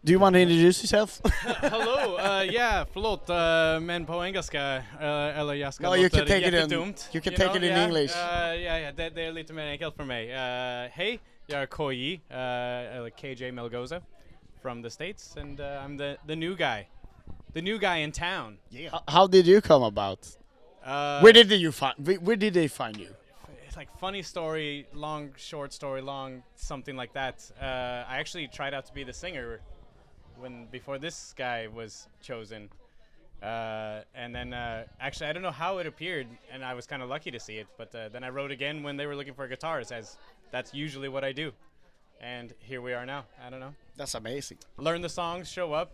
Do you want to introduce yourself? *laughs* Hello, uh, yeah, förlåt, uh, men på engelska, uh, eller jag ska No, you låta can take it in- jättedumt. you can you take know, it in yeah, English. Uh, ja, ja, det, det är lite mer enkelt för mig. Uh, Hej, jag är KJ, uh, eller KJ Melgoza, from the States, and uh, I'm the, the new guy. The new guy in town. How, how did you come about? Uh, where did you find? Where did they find you? It's like funny story, long, short story, long, something like that. Uh, I actually tried out to be the singer when before this guy was chosen, Uh, and then uh, actually, I don't know how it appeared, and I was kind of lucky to see it. But uh, then I wrote again when they were looking for guitars, as that's usually what I do. And here we are now. I don't know. That's amazing. Learn the songs, show up,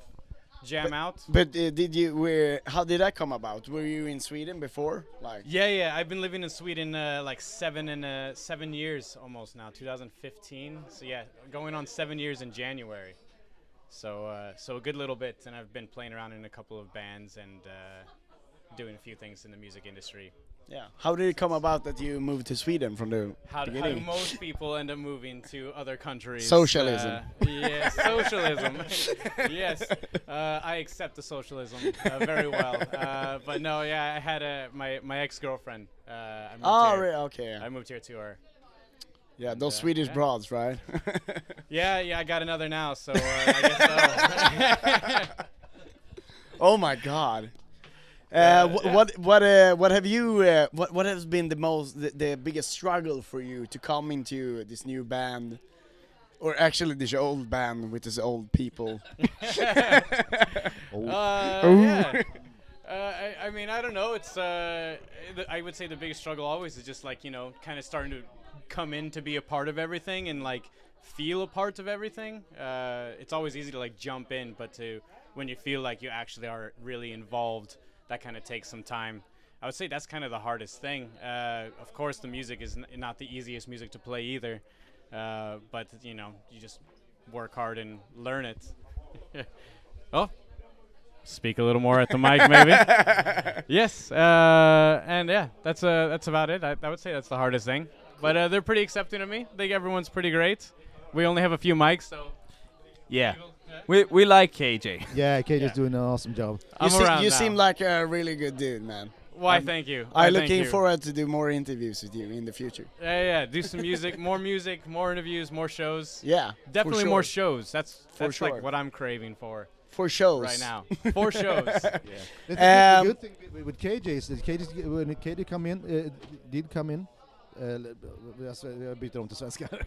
jam out. But uh, did you? Where? How did that come about? Were you in Sweden before? Like. Yeah, yeah. I've been living in Sweden uh, like seven and uh, seven years almost now. 2015. So yeah, going on seven years in January. So uh, so a good little bit, and I've been playing around in a couple of bands and uh, doing a few things in the music industry. Yeah. How did it come about that you moved to Sweden from the How, do- how do most people end up moving to other countries? Socialism. Uh, yeah, socialism. *laughs* yes, uh, I accept the socialism uh, very well. Uh, but no, yeah, I had a my my ex girlfriend. Uh, Oh, here. really? Okay. I moved here to her. Yeah, those uh, Swedish yeah. broads, right? *laughs* Yeah, yeah, I got another now, so uh, I guess so. *laughs* oh my God. Uh, Uh, wh- yeah. What what uh, what have you uh, what what has been the most the, the biggest struggle for you to come into this new band, or actually this old band with this old people? *laughs* *laughs* Uh, Ooh. yeah. Uh, *laughs* I, I mean, I don't know. It's uh, I would say the biggest struggle always is just like you know, kind of starting to come in to be a part of everything and like feel a part of everything. Uh, it's always easy to like jump in, but to when you feel like you actually are really involved, that kind of takes some time. I would say that's kind of the hardest thing. Uh, of course, the music is n- not the easiest music to play either, uh, but you know, you just work hard and learn it. *laughs* oh, speak a little more at the mic, maybe. *laughs* yes, uh, and yeah, that's uh, that's about it. I, I would say that's the hardest thing, but uh, they're pretty accepting of me. I think everyone's pretty great. We only have a few mics, so Yeah. We, we like KJ. Yeah, KJ's *laughs* doing an awesome job. You, I'm se- around you now. seem like a really good dude, man. Why, I'm- thank you. I'm looking you. forward to do more interviews with you in the future. Yeah, yeah. Do some music, *laughs* more music, more interviews, more shows. Yeah, for definitely more shows. That's that's sure. like what I'm craving for. For shows. right now. *laughs* For shows. Yeah. thing- the Um, good thing with- with KJ is that KJ, when KJ come in, uh, did come in, eller, alltså, jag byter om till svenska. *laughs*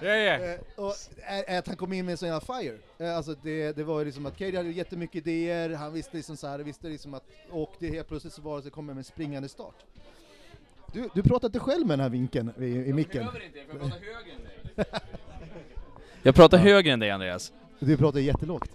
Ja, ja. Eh, och är, att han kom in med en sån jävla fire. Eh, Alltså det, det var ju liksom att KJ hade jättemycket idéer, han visste liksom så här, visste liksom att, och det helt plötsligt så var det så kom med en springande start. Du, du pratar inte själv med den här vinkeln i, i micken. *laughs* Jag pratar högre än dig Andreas. Du pratar jättelågt.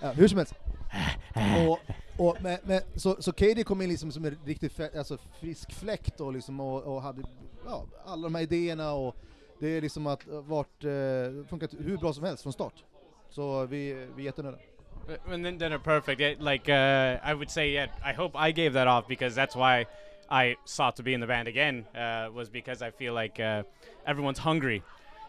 Ja, hur som helst. *laughs* Och, och, med, med, så, så KD kom in liksom som en riktigt fe- alltså frisk fläkt och, liksom, och, och hade ja, alla de här idéerna och det är liksom att eh, uh, varit, uh, eh, funkat hur bra som helst från start. Så vi, vi är jättenöjda. and then, then are perfect. It, like uh, I would say, yeah, I hope I gave that off because that's why I sought to be in the band again. Uh, was because I feel like uh, everyone's hungry,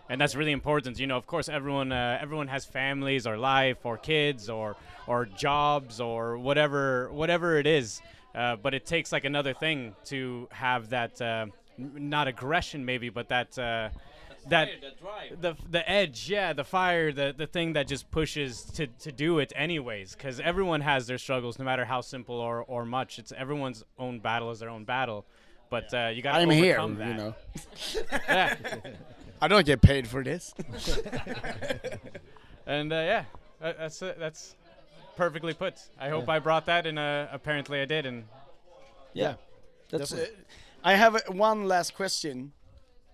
and that's really important. You know, of course, everyone uh, everyone has families or life or kids or or jobs or whatever whatever it is. Uh, but it takes like another thing to have that uh, n- not aggression maybe, but that. Uh, that the the edge, yeah, the fire, the the thing that just pushes to to do it anyways. Because everyone has their struggles, no matter how simple or or much. It's everyone's own battle is their own battle, but uh, you got to I'm here, that. you know. yeah. *laughs* I don't get paid for this. *laughs* and uh, yeah, that- that's uh, that's perfectly put. I hope I brought that, and uh, apparently I did. And Yeah. That's, uh, I have uh, one last question.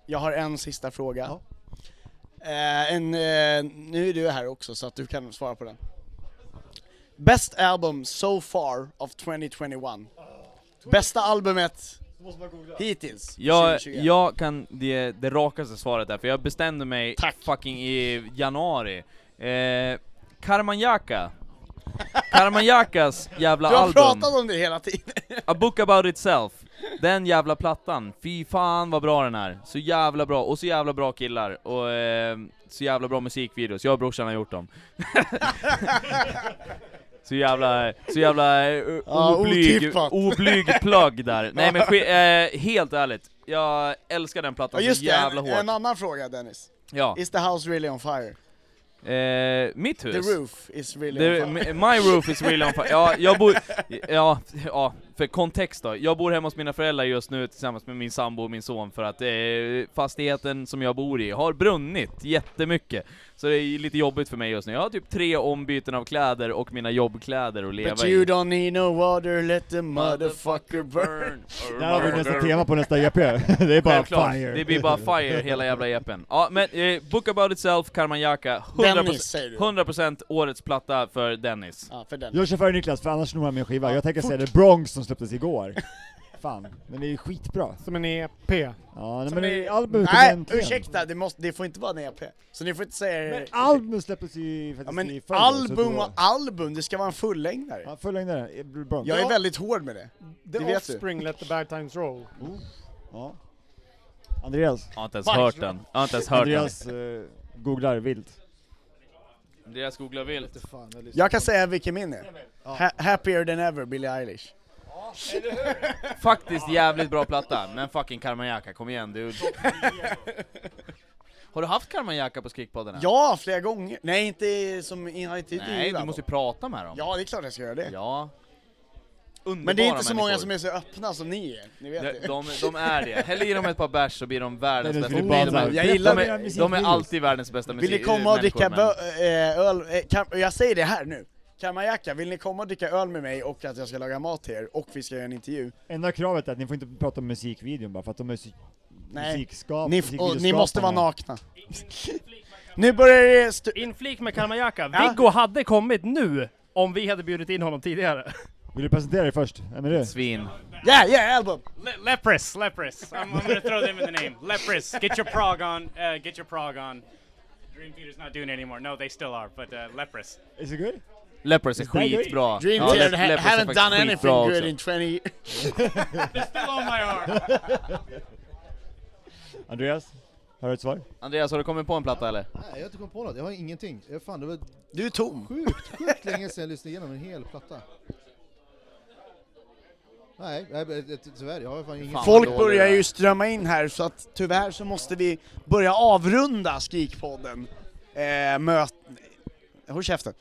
Jag har en sista fråga. Eh, en, eh, nu är du här också så att du kan svara på den. Best album so far of 2021. Bästa albumet hittills. Jag, 2021. jag kan det, det rakaste svaret där, för jag bestämde mig fucking i januari. Eh, Karamanjaka. *laughs* Karamanjakas jävla Du har album. pratat om det hela tiden. A Book About Itself. Den jävla plattan, fy fan vad bra den är. Så jävla bra, och så jävla bra killar, och eh, så jävla bra musikvideos. Jag och brorsan har gjort dem. *laughs* *laughs* så jävla, så jävla eh, Ja, oblyg, oblyg plugg där. Nej men *laughs* eh, helt ärligt, jag älskar den Ja, plattan just så det, jävla en, hårt. en annan fråga Dennis. Ja. Is the house really on fire? Eh, mitt hus? The roof is really The- on fire. My roof is really on fire. Ja, jag bor... *laughs* Ja, ja, för kontext då. Jag bor hemma hos mina föräldrar just nu tillsammans med min sambo och min son för att eh, fastigheten som jag bor i har brunnit jättemycket. Så det är lite jobbigt för mig just nu. Jag har typ tre ombyten av kläder och mina jobbkläder att leva But i. you don't need no water, let the motherfucker burn. Där har vi nästa tema på nästa EP. *laughs* *laughs* Det är bara Självklart. fire. Det blir bara fire hela jävla EPn. Ja, men eh, Book about itself, Karmanjaka, 100%, Dennis, säger du. 100% årets platta för Dennis. Ja, för den. Jag kör före Niklas, för annars snor han min skiva. Jag tänker säga det Bronx som släpptes igår. Fan, den är ju skitbra. Som en EP. Ja, nej, men är- det är albumet Nej, äntligen. ursäkta, det, måste, det får inte vara en EP. Så ni får inte säga Men albumet släpptes ju faktiskt Ja, men i förrgår, album då- och album, det ska vara en fullängdare. Ja, fullängdare, eh. Jag är väldigt hård med det. The Det vet du. Offspring, Let the Bad Times Roll. Ja. Andreas. Jag har inte ens hört den. Jag har inte ens hört Andreas eh, googlar vilt. Andreas googlar vilt. Jag kan säga vilken min är. Ha happier than ever, Billie Eilish. Faktiskt jävligt bra platta, men fucking Karmanjaka, kom igen dude. Har du haft Karmanjaka på Skrikpodden? än? Ja, flera gånger. Nej, inte som in, har inte Nej, intervjuat du måste ju prata med dem. Ja, det är klart jag ska göra det. Ja. Men det är inte så många som är så öppna som ni är, ni vet De, det. de, de är det. Häll i dem ett par bärs så blir de världens Nej, det bästa de, här, är, jag gillar de, är, de är alltid världens bästa musik Vill ni komma och dricka men- eh, öl, eh, kan, jag säger det här nu. Kamajaka, vill ni komma och dricka öl med mig och att jag ska laga mat till er och vi ska göra en intervju? Enda kravet är att ni får inte prata om musikvideon bara för att de är musik Nej, musikskap, ni, och, ni måste vara nakna. nu börjar det... Inflik med Kalmajaka. Ja. Viggo hade kommit nu om vi hade bjudit in honom tidigare. Vill du presentera dig först? Vem är du? Svin. Yeah, yeah, album! Le- Lepris, Lepris. I'm, I'm gonna throw them in the name. Lepris, get your prog on. Uh, get your prog on. Dream Theater's not doing it anymore. No, they still are, but uh, Lepris. Is it good? Lepers är skitbra. Dream Ja, Theater är haven't done anything good också. in 20 *laughs* They're still on my arm. *laughs* Andreas? Har du ett svar? Andreas, har du kommit på en platta eller? Nej, jag har inte kommit på något. Jag har ingenting. Jag fan, det var Du är tom. sjukt, sjukt *laughs* länge sedan jag lyssnade igenom en hel platta. Nej, tyvärr. Jag har fan ingen... Fan. Folk börjar ju strömma in här så att tyvärr så måste vi börja avrunda Skrikpodden. Eh, möt... Håll käften.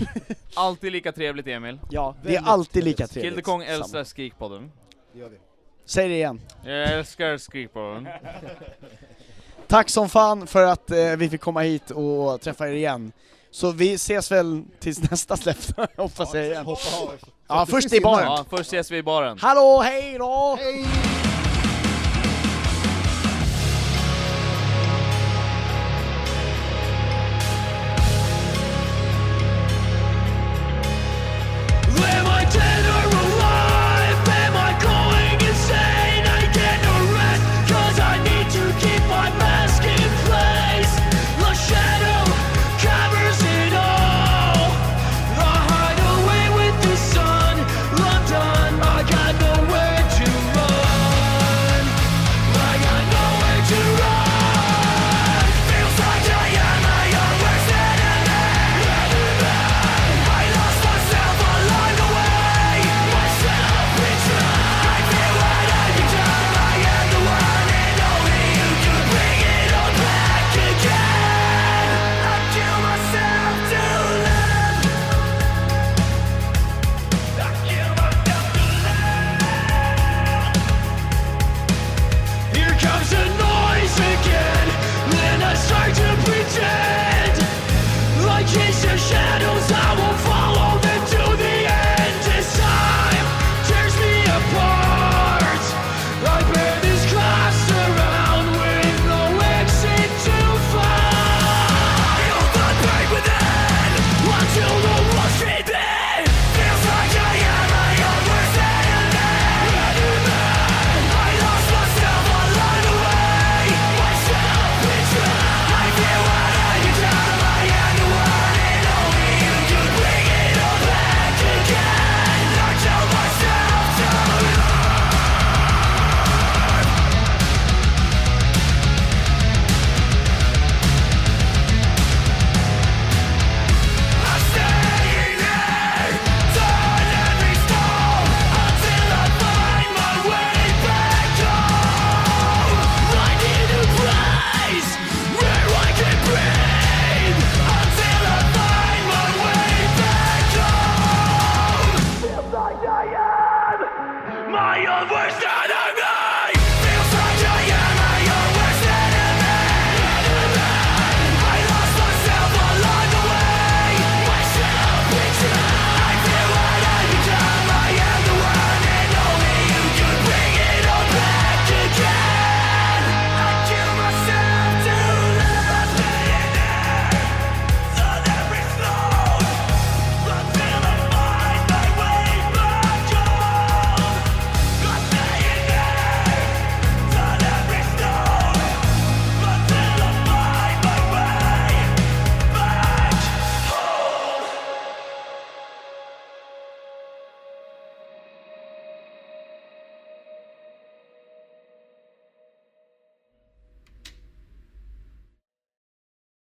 *laughs* Alltid lika trevligt Emil. Ja, det är alltid lika trevligt. trevligt. Kill the Kong Samma. älskar Skrikpodden. Det gör vi. Säg det igen. Jag älskar Skrikpodden. *laughs* Tack som fan för att eh, vi fick komma hit och träffa er igen. Så vi ses väl tills *laughs* nästa släpp, hoppas jag igen. Hoppa. Ja, först i baren. Ja, först ses vi i baren. Hallå, hej då! Hej!